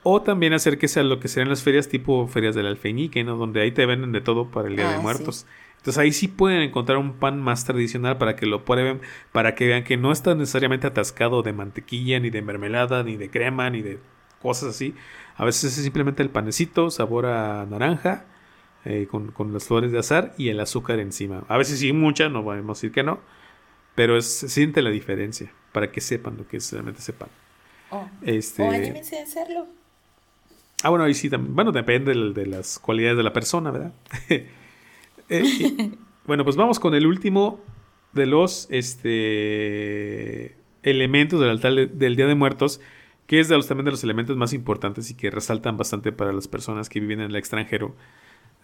O también acérquese a lo que serían las ferias tipo ferias del alfeñique, ¿no? Donde ahí te venden de todo para el Día de ah, Muertos. Entonces ahí sí pueden encontrar un pan más tradicional para que lo prueben, para que vean que no está necesariamente atascado de mantequilla, ni de mermelada, ni de crema, ni de cosas así. A veces es simplemente el panecito, sabor a naranja, eh, con, las flores de azar y el azúcar encima. A veces sí mucha, no podemos decir que no, pero se siente la diferencia para que sepan lo que es realmente ese pan. Oh. Este, o anímense a hacerlo. Ah, bueno, ahí sí, también, bueno, depende de, de las cualidades de la persona, ¿verdad? Eh, bueno, pues vamos con el último de los este, elementos del altar del Día de Muertos, que es de los, también de los elementos más importantes y que resaltan bastante para las personas que viven en el extranjero.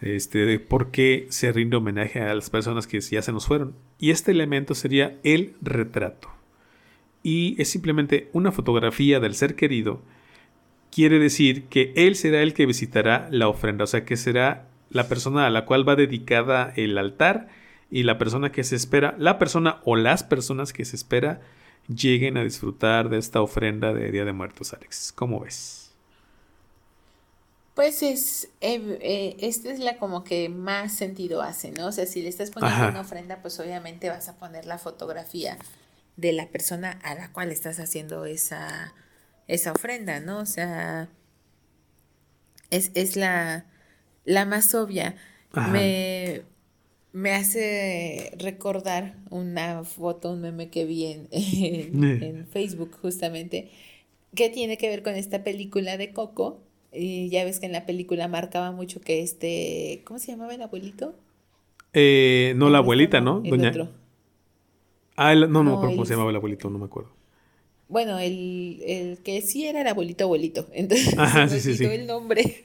Este, de por qué se rinde homenaje a las personas que ya se nos fueron. Y este elemento sería el retrato. Y es simplemente una fotografía del ser querido. Quiere decir que él será el que visitará la ofrenda, o sea que será la persona a la cual va dedicada el altar y la persona que se espera, la persona o las personas que se espera lleguen a disfrutar de esta ofrenda de Día de Muertos, Alex. ¿Cómo ves? Pues es, eh, eh, esta es la como que más sentido hace, ¿no? O sea, si le estás poniendo una ofrenda, pues obviamente vas a poner la fotografía de la persona a la cual estás haciendo esa, esa ofrenda, ¿no? O sea, es, es la, la más obvia. Me, me hace recordar una foto, un meme que vi en, en, Facebook justamente, que tiene que ver con esta película de Coco. Y ya ves que en la película marcaba mucho que este, ¿cómo se llamaba el abuelito? Eh, no, la abuelita, ¿no? Doña... Ah, no, no, no cómo se llamaba el abuelito, no me acuerdo. Bueno, el, el que sí era el abuelito abuelito. Entonces Ajá, sí, sí, sí. el nombre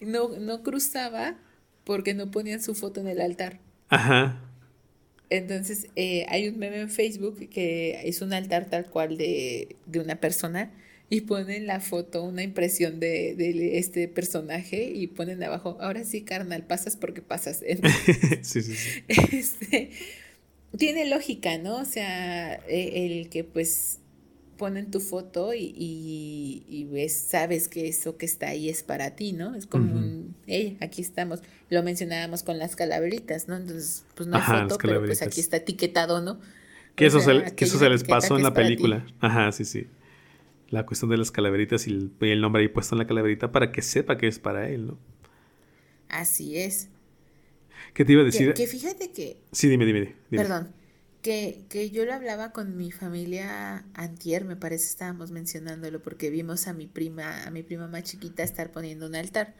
no, no cruzaba porque no ponían su foto en el altar. Ajá. Entonces, eh, hay un meme en Facebook que es un altar tal cual de, una persona y ponen la foto, una impresión de, este personaje y ponen abajo, ahora sí, carnal, pasas porque pasas. sí, sí, sí. Este, tiene lógica, ¿no? O sea, e, el que pues ponen tu foto y, y, ves, sabes que eso que está ahí es para ti, ¿no? Es como un, hey, aquí estamos. Lo mencionábamos con las calaveritas, ¿no? Entonces, pues no hay foto, pero pues aquí está etiquetado, ¿no? Que eso, se, que eso se les pasó en la película. Ajá, sí, sí. La cuestión de las calaveritas y el, el, nombre ahí puesto en la calaverita para que sepa que es para él, ¿no? Así es. ¿Qué te iba a decir? Que, fíjate que... Sí, dime, dime, dime. Perdón. Que, que, yo lo hablaba con mi familia antier, me parece estábamos mencionándolo porque vimos a mi prima, a mi prima más chiquita estar poniendo un altar.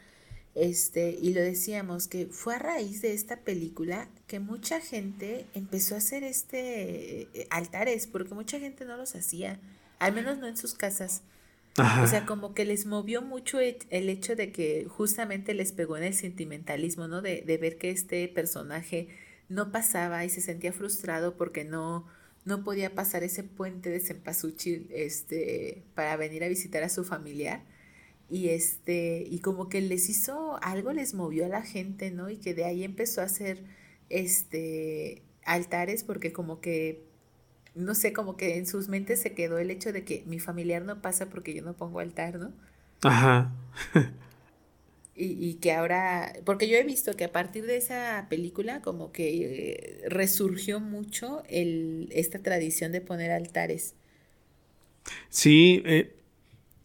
Este, y lo decíamos que fue a raíz de esta película que mucha gente empezó a hacer este eh, altares, porque mucha gente no los hacía, al menos no en sus casas. O sea, como que les movió mucho e, el hecho de que justamente les pegó en el sentimentalismo, ¿no? De, de ver que este personaje no pasaba y se sentía frustrado porque no, no podía pasar ese puente de Cempasúchil este, para venir a visitar a su familiar. Y este y como que les hizo algo les movió a la gente no y que de ahí empezó a hacer este altares porque como que no sé como que en sus mentes se quedó el hecho de que mi familiar no pasa porque yo no pongo altar no ajá y, y que ahora porque yo he visto que a partir de esa película como que resurgió mucho el esta tradición de poner altares sí eh,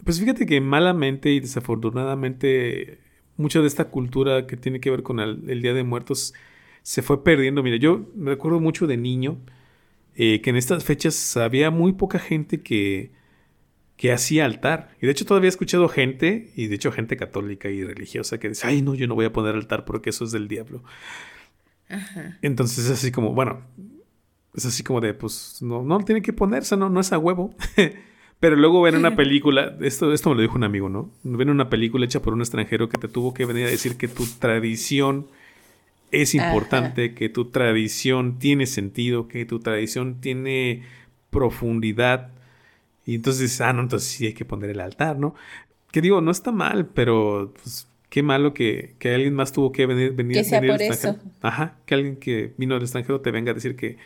pues fíjate que malamente y desafortunadamente mucha de esta cultura que tiene que ver con el, Día de Muertos se fue perdiendo. Mira, yo me acuerdo mucho de niño eh, que en estas fechas había muy poca gente que, que hacía altar. Y de hecho todavía he escuchado gente, y de hecho gente católica y religiosa, que dice, ay no, yo no voy a poner altar porque eso es del diablo. Entonces es así como, bueno, es así como de, pues no, no tiene que ponerse, no, no es a huevo. Pero luego ven una película, esto, esto me lo dijo un amigo, ¿no? Ven una película hecha por un extranjero que te tuvo que venir a decir que tu tradición es importante, que tu tradición tiene sentido, que tu tradición tiene profundidad. Y entonces, ah, no, entonces sí hay que poner el altar, ¿no? Que digo, no está mal, pero pues, qué malo que, que alguien más tuvo que venir, venir, que sea por eso. Ajá, que alguien que vino del extranjero te venga a decir que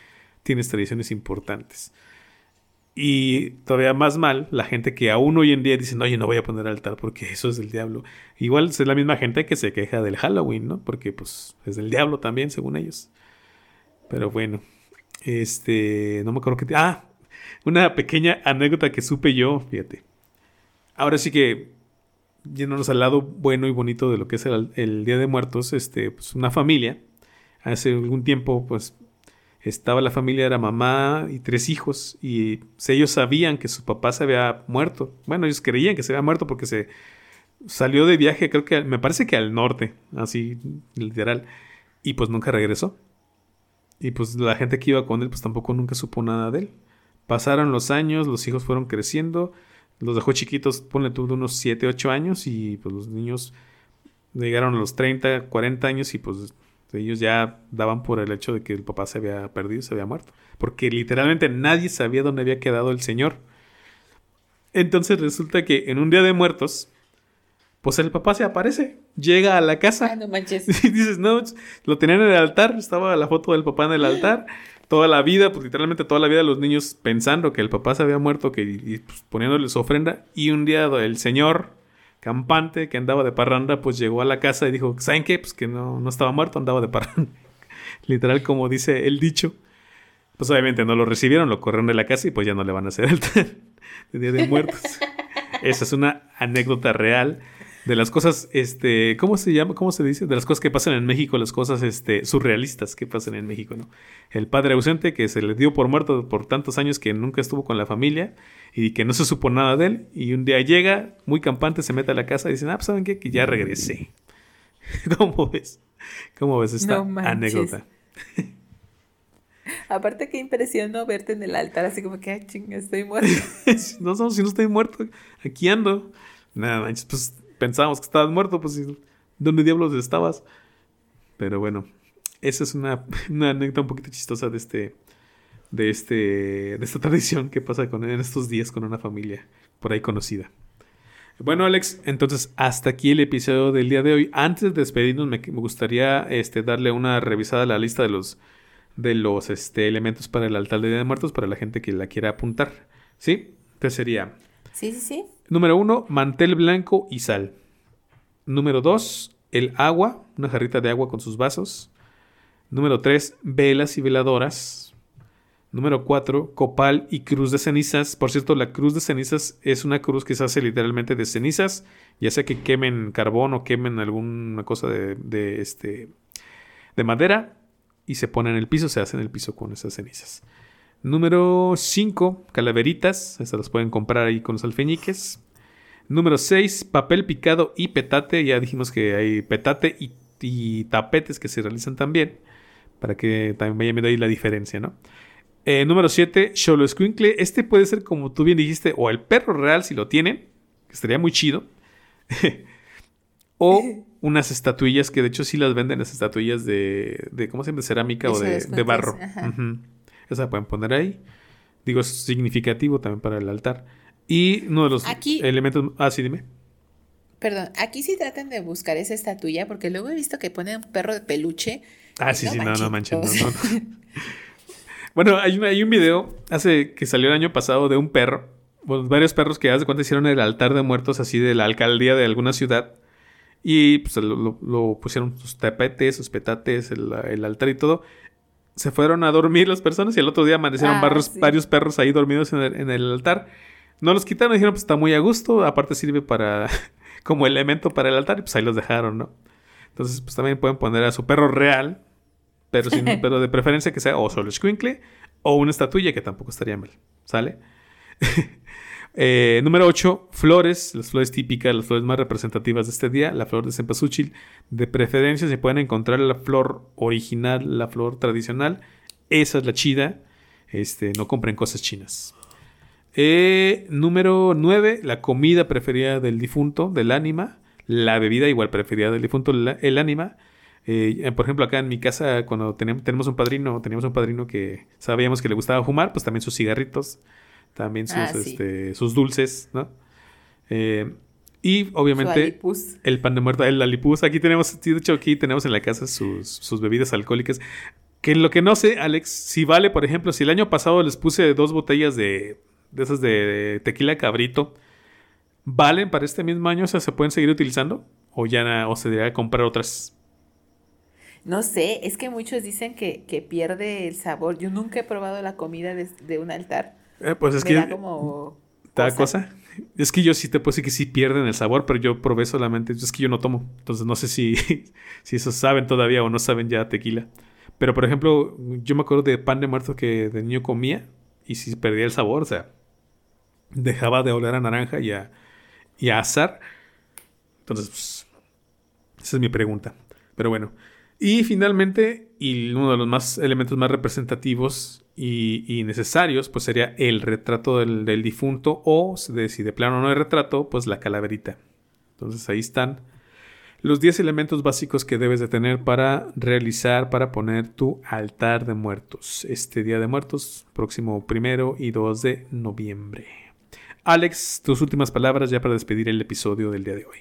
tienes tradiciones importantes. Y todavía más mal, la gente que aún hoy en día dice, oye, no voy a poner altar porque eso es del diablo. Igual es la misma gente que se queja del Halloween, ¿no? Porque pues es del diablo también, según ellos. Pero bueno, este, no me acuerdo que... Ah, una pequeña anécdota que supe yo, fíjate. Ahora sí que, yéndonos al lado bueno y bonito de lo que es el, el Día de Muertos, este, pues una familia, hace algún tiempo, pues estaba la familia, era mamá y tres hijos, y ellos sabían que su papá se había muerto. Bueno, ellos creían que se había muerto porque se salió de viaje, creo que me parece que al norte, así literal, y pues nunca regresó. Y pues la gente que iba con él, pues tampoco nunca supo nada de él. Pasaron los años, los hijos fueron creciendo, los dejó chiquitos, ponle tú de unos 7, 8 años, y pues los niños llegaron a los 30, 40 años y pues ellos ya daban por el hecho de que el papá se había perdido, se había muerto. Porque literalmente nadie sabía dónde había quedado el señor. Entonces resulta que en un día de muertos, pues el papá se aparece, llega a la casa. Ah, no manches. Y dices, no, lo tenían en el altar, estaba la foto del papá en el altar. Toda la vida, pues literalmente toda la vida los niños pensando que el papá se había muerto, que y, pues, poniéndole ofrenda. Y un día el señor campante que andaba de parranda, pues llegó a la casa y dijo, ¿saben qué? Pues que no, no estaba muerto, andaba de parranda. Literal, como dice el dicho. Pues obviamente no lo recibieron, lo corrieron de la casa y pues ya no le van a hacer el de Día de Muertos. Esa es una anécdota real de las cosas, este, ¿cómo se llama? ¿Cómo se dice? De las cosas que pasan en México, las cosas, este, surrealistas que pasan en México, ¿no? El padre ausente que se le dio por muerto por tantos años que nunca estuvo con la familia y que no se supo nada de él y un día llega muy campante, se mete a la casa y dice, ah, pues ¿saben qué? Que ya regresé. ¿Cómo ves? ¿Cómo ves esta anécdota? Aparte que impresionó verte en el altar, así como que, ay, chinga, estoy muerto. no, no, si no estoy muerto, aquí ando. Nada manches, pues pensábamos que estabas muerto, pues ¿dónde diablos estabas? Pero bueno, esa es una, anécdota un poquito chistosa de este, de este, de esta tradición que pasa con, en estos días con una familia por ahí conocida. Bueno, Alex, entonces hasta aquí el episodio del día de hoy. Antes de despedirnos, me, gustaría este, darle una revisada a la lista de los, de los este, elementos para el altar de Día de Muertos para la gente que la quiera apuntar. ¿Sí? Entonces sería. Sí, sí, sí. Número uno, mantel blanco y sal. Número dos, el agua, una jarrita de agua con sus vasos. Número tres, velas y veladoras. Número cuatro, copal y cruz de cenizas. Por cierto, la cruz de cenizas es una cruz que se hace literalmente de cenizas, ya sea que quemen carbón o quemen alguna cosa de, de este de madera y se pone en el piso, se hace en el piso con esas cenizas. Número 5, calaveritas, estas las pueden comprar ahí con los alfeñiques. Número 6, papel picado y petate, ya dijimos que hay petate y, tapetes que se realizan también, para que también vayan viendo ahí la diferencia, ¿no? Eh, número 7, Sholo Squinkle. Este puede ser, como tú bien dijiste, o el perro real si lo tienen, que estaría muy chido. o unas estatuillas que de hecho sí las venden, las estatuillas de, de ¿cómo se llama? De cerámica o de, barro. Esa pueden poner ahí. Digo, es significativo también para el altar. Y uno de los elementos... Ah, sí, dime. Perdón, aquí sí traten de buscar esa estatuilla porque luego he visto que ponen un perro de peluche. Ah, sí, sí, no, no manchen, bueno, hay un, hay un video hace que salió el año pasado de un perro, varios perros que hace cuando hicieron el altar de muertos así de la alcaldía de alguna ciudad y pues lo, pusieron sus tapetes, sus petates, el, altar y todo. Se fueron a dormir las personas y el otro día amanecieron ah, varios, perros ahí dormidos en el, altar. No los quitaron, dijeron, pues está muy a gusto, aparte sirve para como elemento para el altar y pues ahí los dejaron, ¿no? Entonces, pues también pueden poner a su perro real, pero, sin, pero de preferencia que sea o solo squinkle o una estatuilla que tampoco estaría mal, ¿sale? Eh, número 8, flores, las flores típicas, las flores más representativas de este día, la flor de cempasúchil. De preferencia se pueden encontrar la flor original, la flor tradicional. Esa es la chida. Este, no compren cosas chinas. Eh, número 9, la comida preferida del difunto, del ánima. La bebida igual preferida del difunto, el ánima. Eh, por ejemplo, acá en mi casa, cuando tenemos, tenemos un padrino, teníamos un padrino que sabíamos que le gustaba fumar, pues también sus cigarritos también sus, ah, este, sus dulces, ¿no? Eh, y obviamente el pan de muerto, el alipus. Aquí tenemos, de hecho aquí tenemos en la casa sus, bebidas alcohólicas. Que en lo que no sé, Alex, si vale, por ejemplo, si el año pasado les puse dos botellas de, de esas de, tequila cabrito, ¿valen para este mismo año? O sea, ¿se pueden seguir utilizando? ¿O ya o se debería comprar otras? No sé, es que muchos dicen que, pierde el sabor. Yo nunca he probado la comida de un altar. Eh, pues es que. Da como. cosa. Es que yo sí te puedo decir que sí pierden el sabor, pero yo probé solamente. Es que yo no tomo. Entonces no sé si, si esos saben todavía o no saben ya tequila. Pero por ejemplo, yo me acuerdo de pan de muerto que de niño comía y si perdía el sabor, o sea, dejaba de oler a naranja y a, y a azar. Entonces, pues, esa es mi pregunta. Pero bueno. Y finalmente, y uno de los más elementos más representativos y, necesarios, pues sería el retrato del, difunto o si de plano no hay retrato, pues la calaverita. Entonces ahí están los 10 elementos básicos que debes de tener para realizar, para poner tu altar de muertos. Este Día de Muertos, próximo primero y 2 de noviembre. Alex, tus últimas palabras ya para despedir el episodio del día de hoy.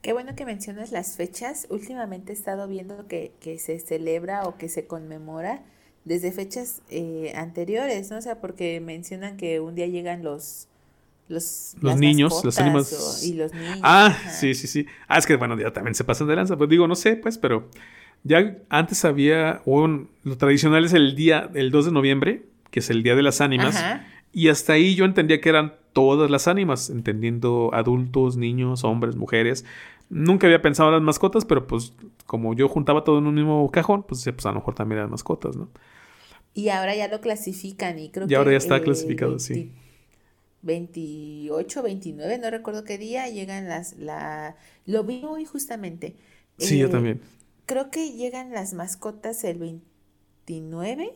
Qué bueno que mencionas las fechas. Últimamente he estado viendo que se celebra o que se conmemora desde fechas eh, anteriores, ¿no? O sea, porque mencionan que un día llegan los los, los niños, los animales. y los niños. Ah, sí, sí, sí. Ah, es que bueno, ya también se pasan de lanza. Pues digo, no sé, pues, pero ya antes había un. Lo tradicional es el día, el 2 de noviembre, que es el día de las ánimas. Y hasta ahí yo entendía que eran todas las ánimas, entendiendo adultos, niños, hombres, mujeres. Nunca había pensado en las mascotas, pero pues como yo juntaba todo en un mismo cajón, pues, pues a lo mejor también eran mascotas, ¿no? Y ahora ya lo clasifican y creo que... Y ahora ya está clasificado, sí. 28, 29, no recuerdo qué día, llegan las... La, lo vi hoy justamente. Sí, yo eh, también. Creo que llegan las mascotas el 29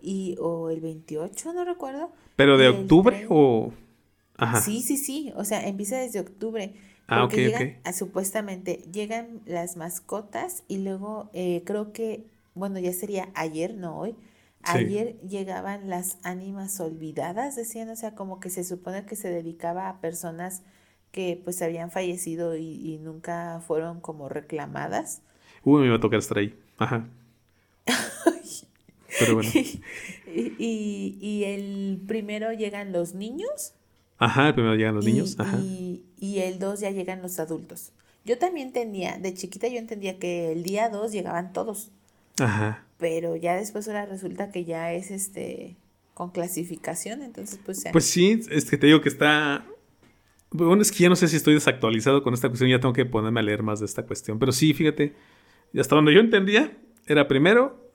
y, o el 28, no recuerdo. ¿Pero de octubre o...? Ajá. Sí, sí, sí, o sea, empieza desde octubre. Ah, ok, llegan, A, supuestamente llegan las mascotas y luego eh, creo que, bueno, ya sería ayer, no hoy, Ayer llegaban las ánimas olvidadas, decían, o sea, como que se supone que se dedicaba a personas que pues habían fallecido y, nunca fueron como reclamadas. Uy, me va a tocar estar ahí. Ajá. Pero bueno. y, y, el primero llegan los niños. Ajá, el primero llegan los niños. Ajá. Y, y el dos ya llegan los adultos. Yo también tenía, de chiquita yo entendía que el día dos llegaban todos. Ajá pero ya después ahora resulta que ya es este con clasificación, entonces pues... Pues sí, es que te digo que está... Bueno, es que ya no sé si estoy desactualizado con esta cuestión, ya tengo que ponerme a leer más de esta cuestión, pero sí, fíjate, hasta donde yo entendía, era primero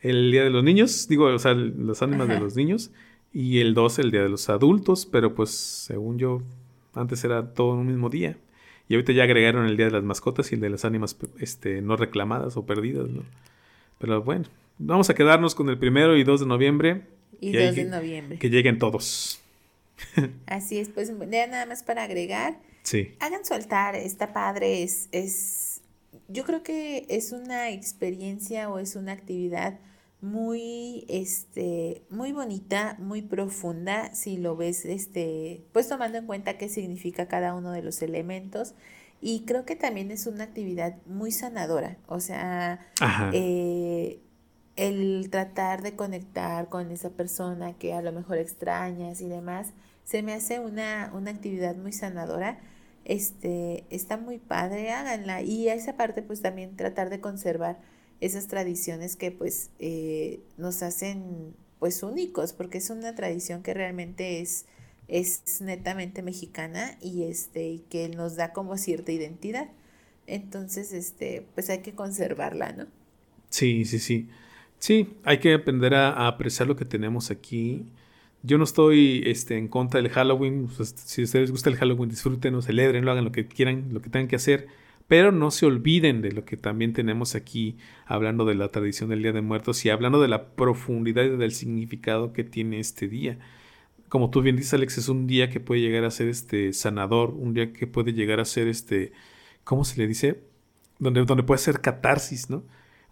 el Día de los Niños, digo, o sea, las ánimas de los niños, y el 12 el Día de los Adultos, pero pues según yo, antes era todo en un mismo día. Y ahorita ya agregaron el Día de las Mascotas y el de las ánimas este, no reclamadas o perdidas, ¿no? Pero bueno, vamos a quedarnos con el primero y 2 de noviembre. Y, 2 de noviembre. Que lleguen todos. Así es, pues ya nada más para agregar. Sí. Hagan su altar, está padre, es, es, yo creo que es una experiencia o es una actividad muy, este, muy bonita, muy profunda, si lo ves, este, pues tomando en cuenta qué significa cada uno de los elementos. Y creo que también es una actividad muy sanadora, o sea, eh, el tratar de conectar con esa persona que a lo mejor extrañas y demás, se me hace una, una actividad muy sanadora. Este, está muy padre, háganla. Y a esa parte, pues también tratar de conservar esas tradiciones que pues eh, nos hacen pues únicos, porque es una tradición que realmente es, es netamente mexicana y este, que nos da como cierta identidad. Entonces, este, pues hay que conservarla, ¿no? Sí, sí, sí. Sí, hay que aprender a, apreciar lo que tenemos aquí. Yo no estoy este, en contra del Halloween. Pues, si a ustedes les gusta el Halloween, disfrútenlo, celebrenlo, hagan lo que quieran, lo que tengan que hacer. Pero no se olviden de lo que también tenemos aquí, hablando de la tradición del Día de Muertos y hablando de la profundidad y del significado que tiene este día. Como tú bien dices, Alex, es un día que puede llegar a ser este sanador, un día que puede llegar a ser este, ¿cómo se le dice? Donde, donde puede ser catarsis, ¿no?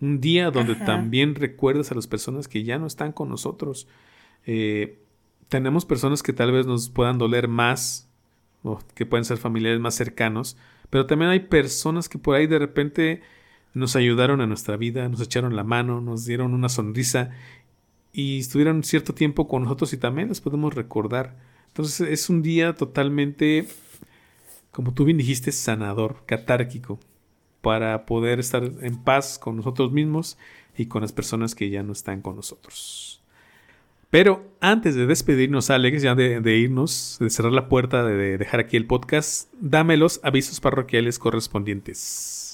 Un día donde también recuerdas a las personas que ya no están con nosotros. Eh, tenemos personas que tal vez nos puedan doler más, o que pueden ser familiares más cercanos, pero también hay personas que por ahí de repente nos ayudaron a nuestra vida, nos echaron la mano, nos dieron una sonrisa y estuvieron cierto tiempo con nosotros y también les podemos recordar. Entonces es un día totalmente, como tú bien dijiste, sanador, catárquico para poder estar en paz con nosotros mismos y con las personas que ya no están con nosotros. Pero antes de despedirnos, Alex, ya de, irnos, de cerrar la puerta, de, dejar aquí el podcast, dame los avisos parroquiales correspondientes.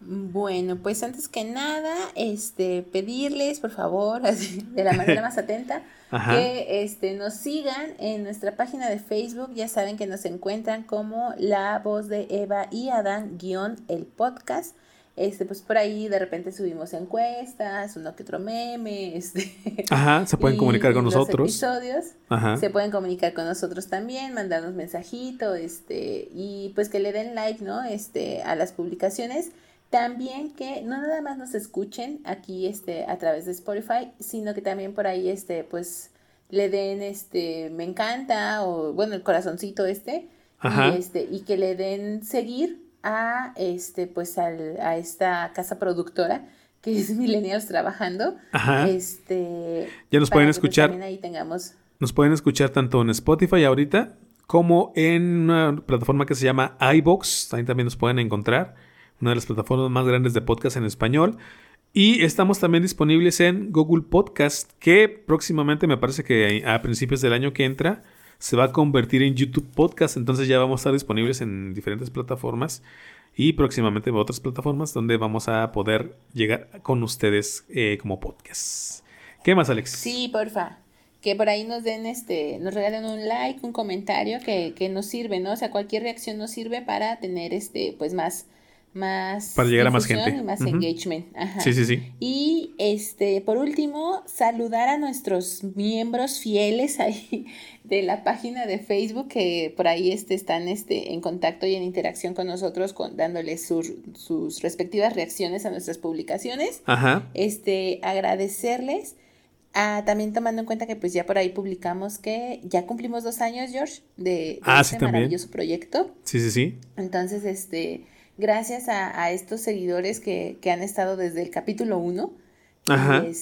Bueno, pues antes que nada, este, pedirles, por favor, de la manera más atenta, que este, nos sigan en nuestra página de Facebook. Ya saben que nos encuentran como La Voz de Eva y Adán, guion el podcast. Este, pues por ahí de repente subimos encuestas, uno que otro meme, este. Ajá, se pueden comunicar con nosotros. Episodios. Ajá. Se pueden comunicar con nosotros también, mandarnos mensajito, este, y pues que le den like, ¿no? Este, a las publicaciones. También que no nada más nos escuchen aquí este, a través de Spotify, sino que también por ahí este, pues le den este me encanta o bueno el corazoncito este y este y que le den seguir a este pues al, a esta casa productora que es Millennials trabajando este ya nos pueden pues, escuchar ahí tengamos nos pueden escuchar tanto en Spotify ahorita como en una plataforma que se llama iBox ahí también nos pueden encontrar una de las plataformas más grandes de podcast en español. Y estamos también disponibles en Google Podcast, que próximamente me parece que a principios del año que entra se va a convertir en YouTube Podcast. Entonces ya vamos a estar disponibles en diferentes plataformas y próximamente en otras plataformas donde vamos a poder llegar con ustedes eh, como podcast. ¿Qué más, Alex? Sí, porfa. Que por ahí nos den este, nos regalen un like, un comentario que, que nos sirve, ¿no? O sea, cualquier reacción nos sirve para tener este, pues más más para llegar a más gente y más engagement. Sí, sí, sí. Y este, por último, saludar a nuestros miembros fieles ahí de la página de Facebook que por ahí este, están este, en contacto y en interacción con nosotros, con, dándoles sus respectivas reacciones a nuestras publicaciones. Ajá. Este, agradecerles. Ah, también tomando en cuenta que pues ya por ahí publicamos que ya cumplimos dos años, George, de, ah, este maravilloso proyecto. Sí, sí, sí. Entonces, este, gracias a, estos seguidores que, han estado desde el capítulo 1,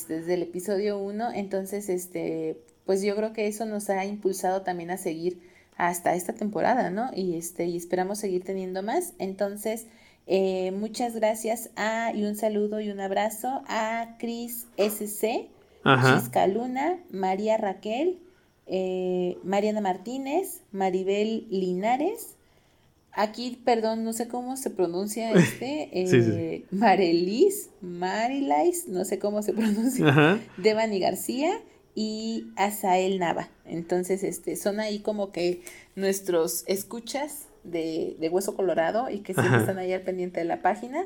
desde el episodio 1. Entonces, este, pues yo creo que eso nos ha impulsado también a seguir hasta esta temporada, ¿no? Y, este, y esperamos seguir teniendo más. Entonces, eh, muchas gracias a, y un saludo y un abrazo a Cris SC, Chisca Luna, María Raquel, eh, Mariana Martínez, Maribel Linares, Aquí, perdón, no sé cómo se pronuncia este. Eh, Marelis, Marilais, no sé cómo se pronuncia. Devani García y Asael Nava. Entonces, este, son ahí como que nuestros escuchas de, Hueso Colorado y que siempre están ahí al pendiente de la página.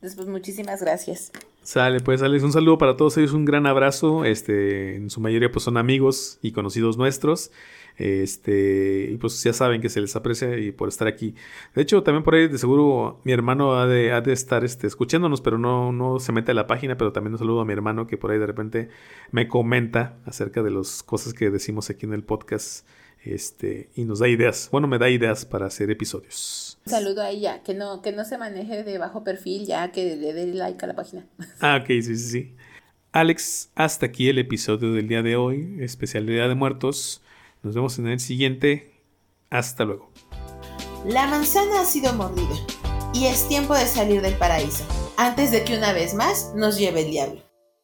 Después, muchísimas gracias. Sale, pues Alex, un saludo para todos ellos, un gran abrazo. Este, en su mayoría, pues son amigos y conocidos nuestros. Este, y pues ya saben que se les aprecia y por estar aquí. De hecho, también por ahí de seguro mi hermano ha de, ha de estar este, escuchándonos, pero no, no se mete a la página, pero también un saludo a mi hermano que por ahí de repente me comenta acerca de las cosas que decimos aquí en el podcast. Este, y nos da ideas. Bueno, me da ideas para hacer episodios. Un saludo a ella, que no, que no se maneje de bajo perfil, ya que le dé like a la página. Ah, ok, sí, sí, sí. Alex, hasta aquí el episodio del día de hoy, especialidad de muertos. Nos vemos en el siguiente. Hasta luego. La manzana ha sido mordida y es tiempo de salir del paraíso antes de que una vez más nos lleve el diablo.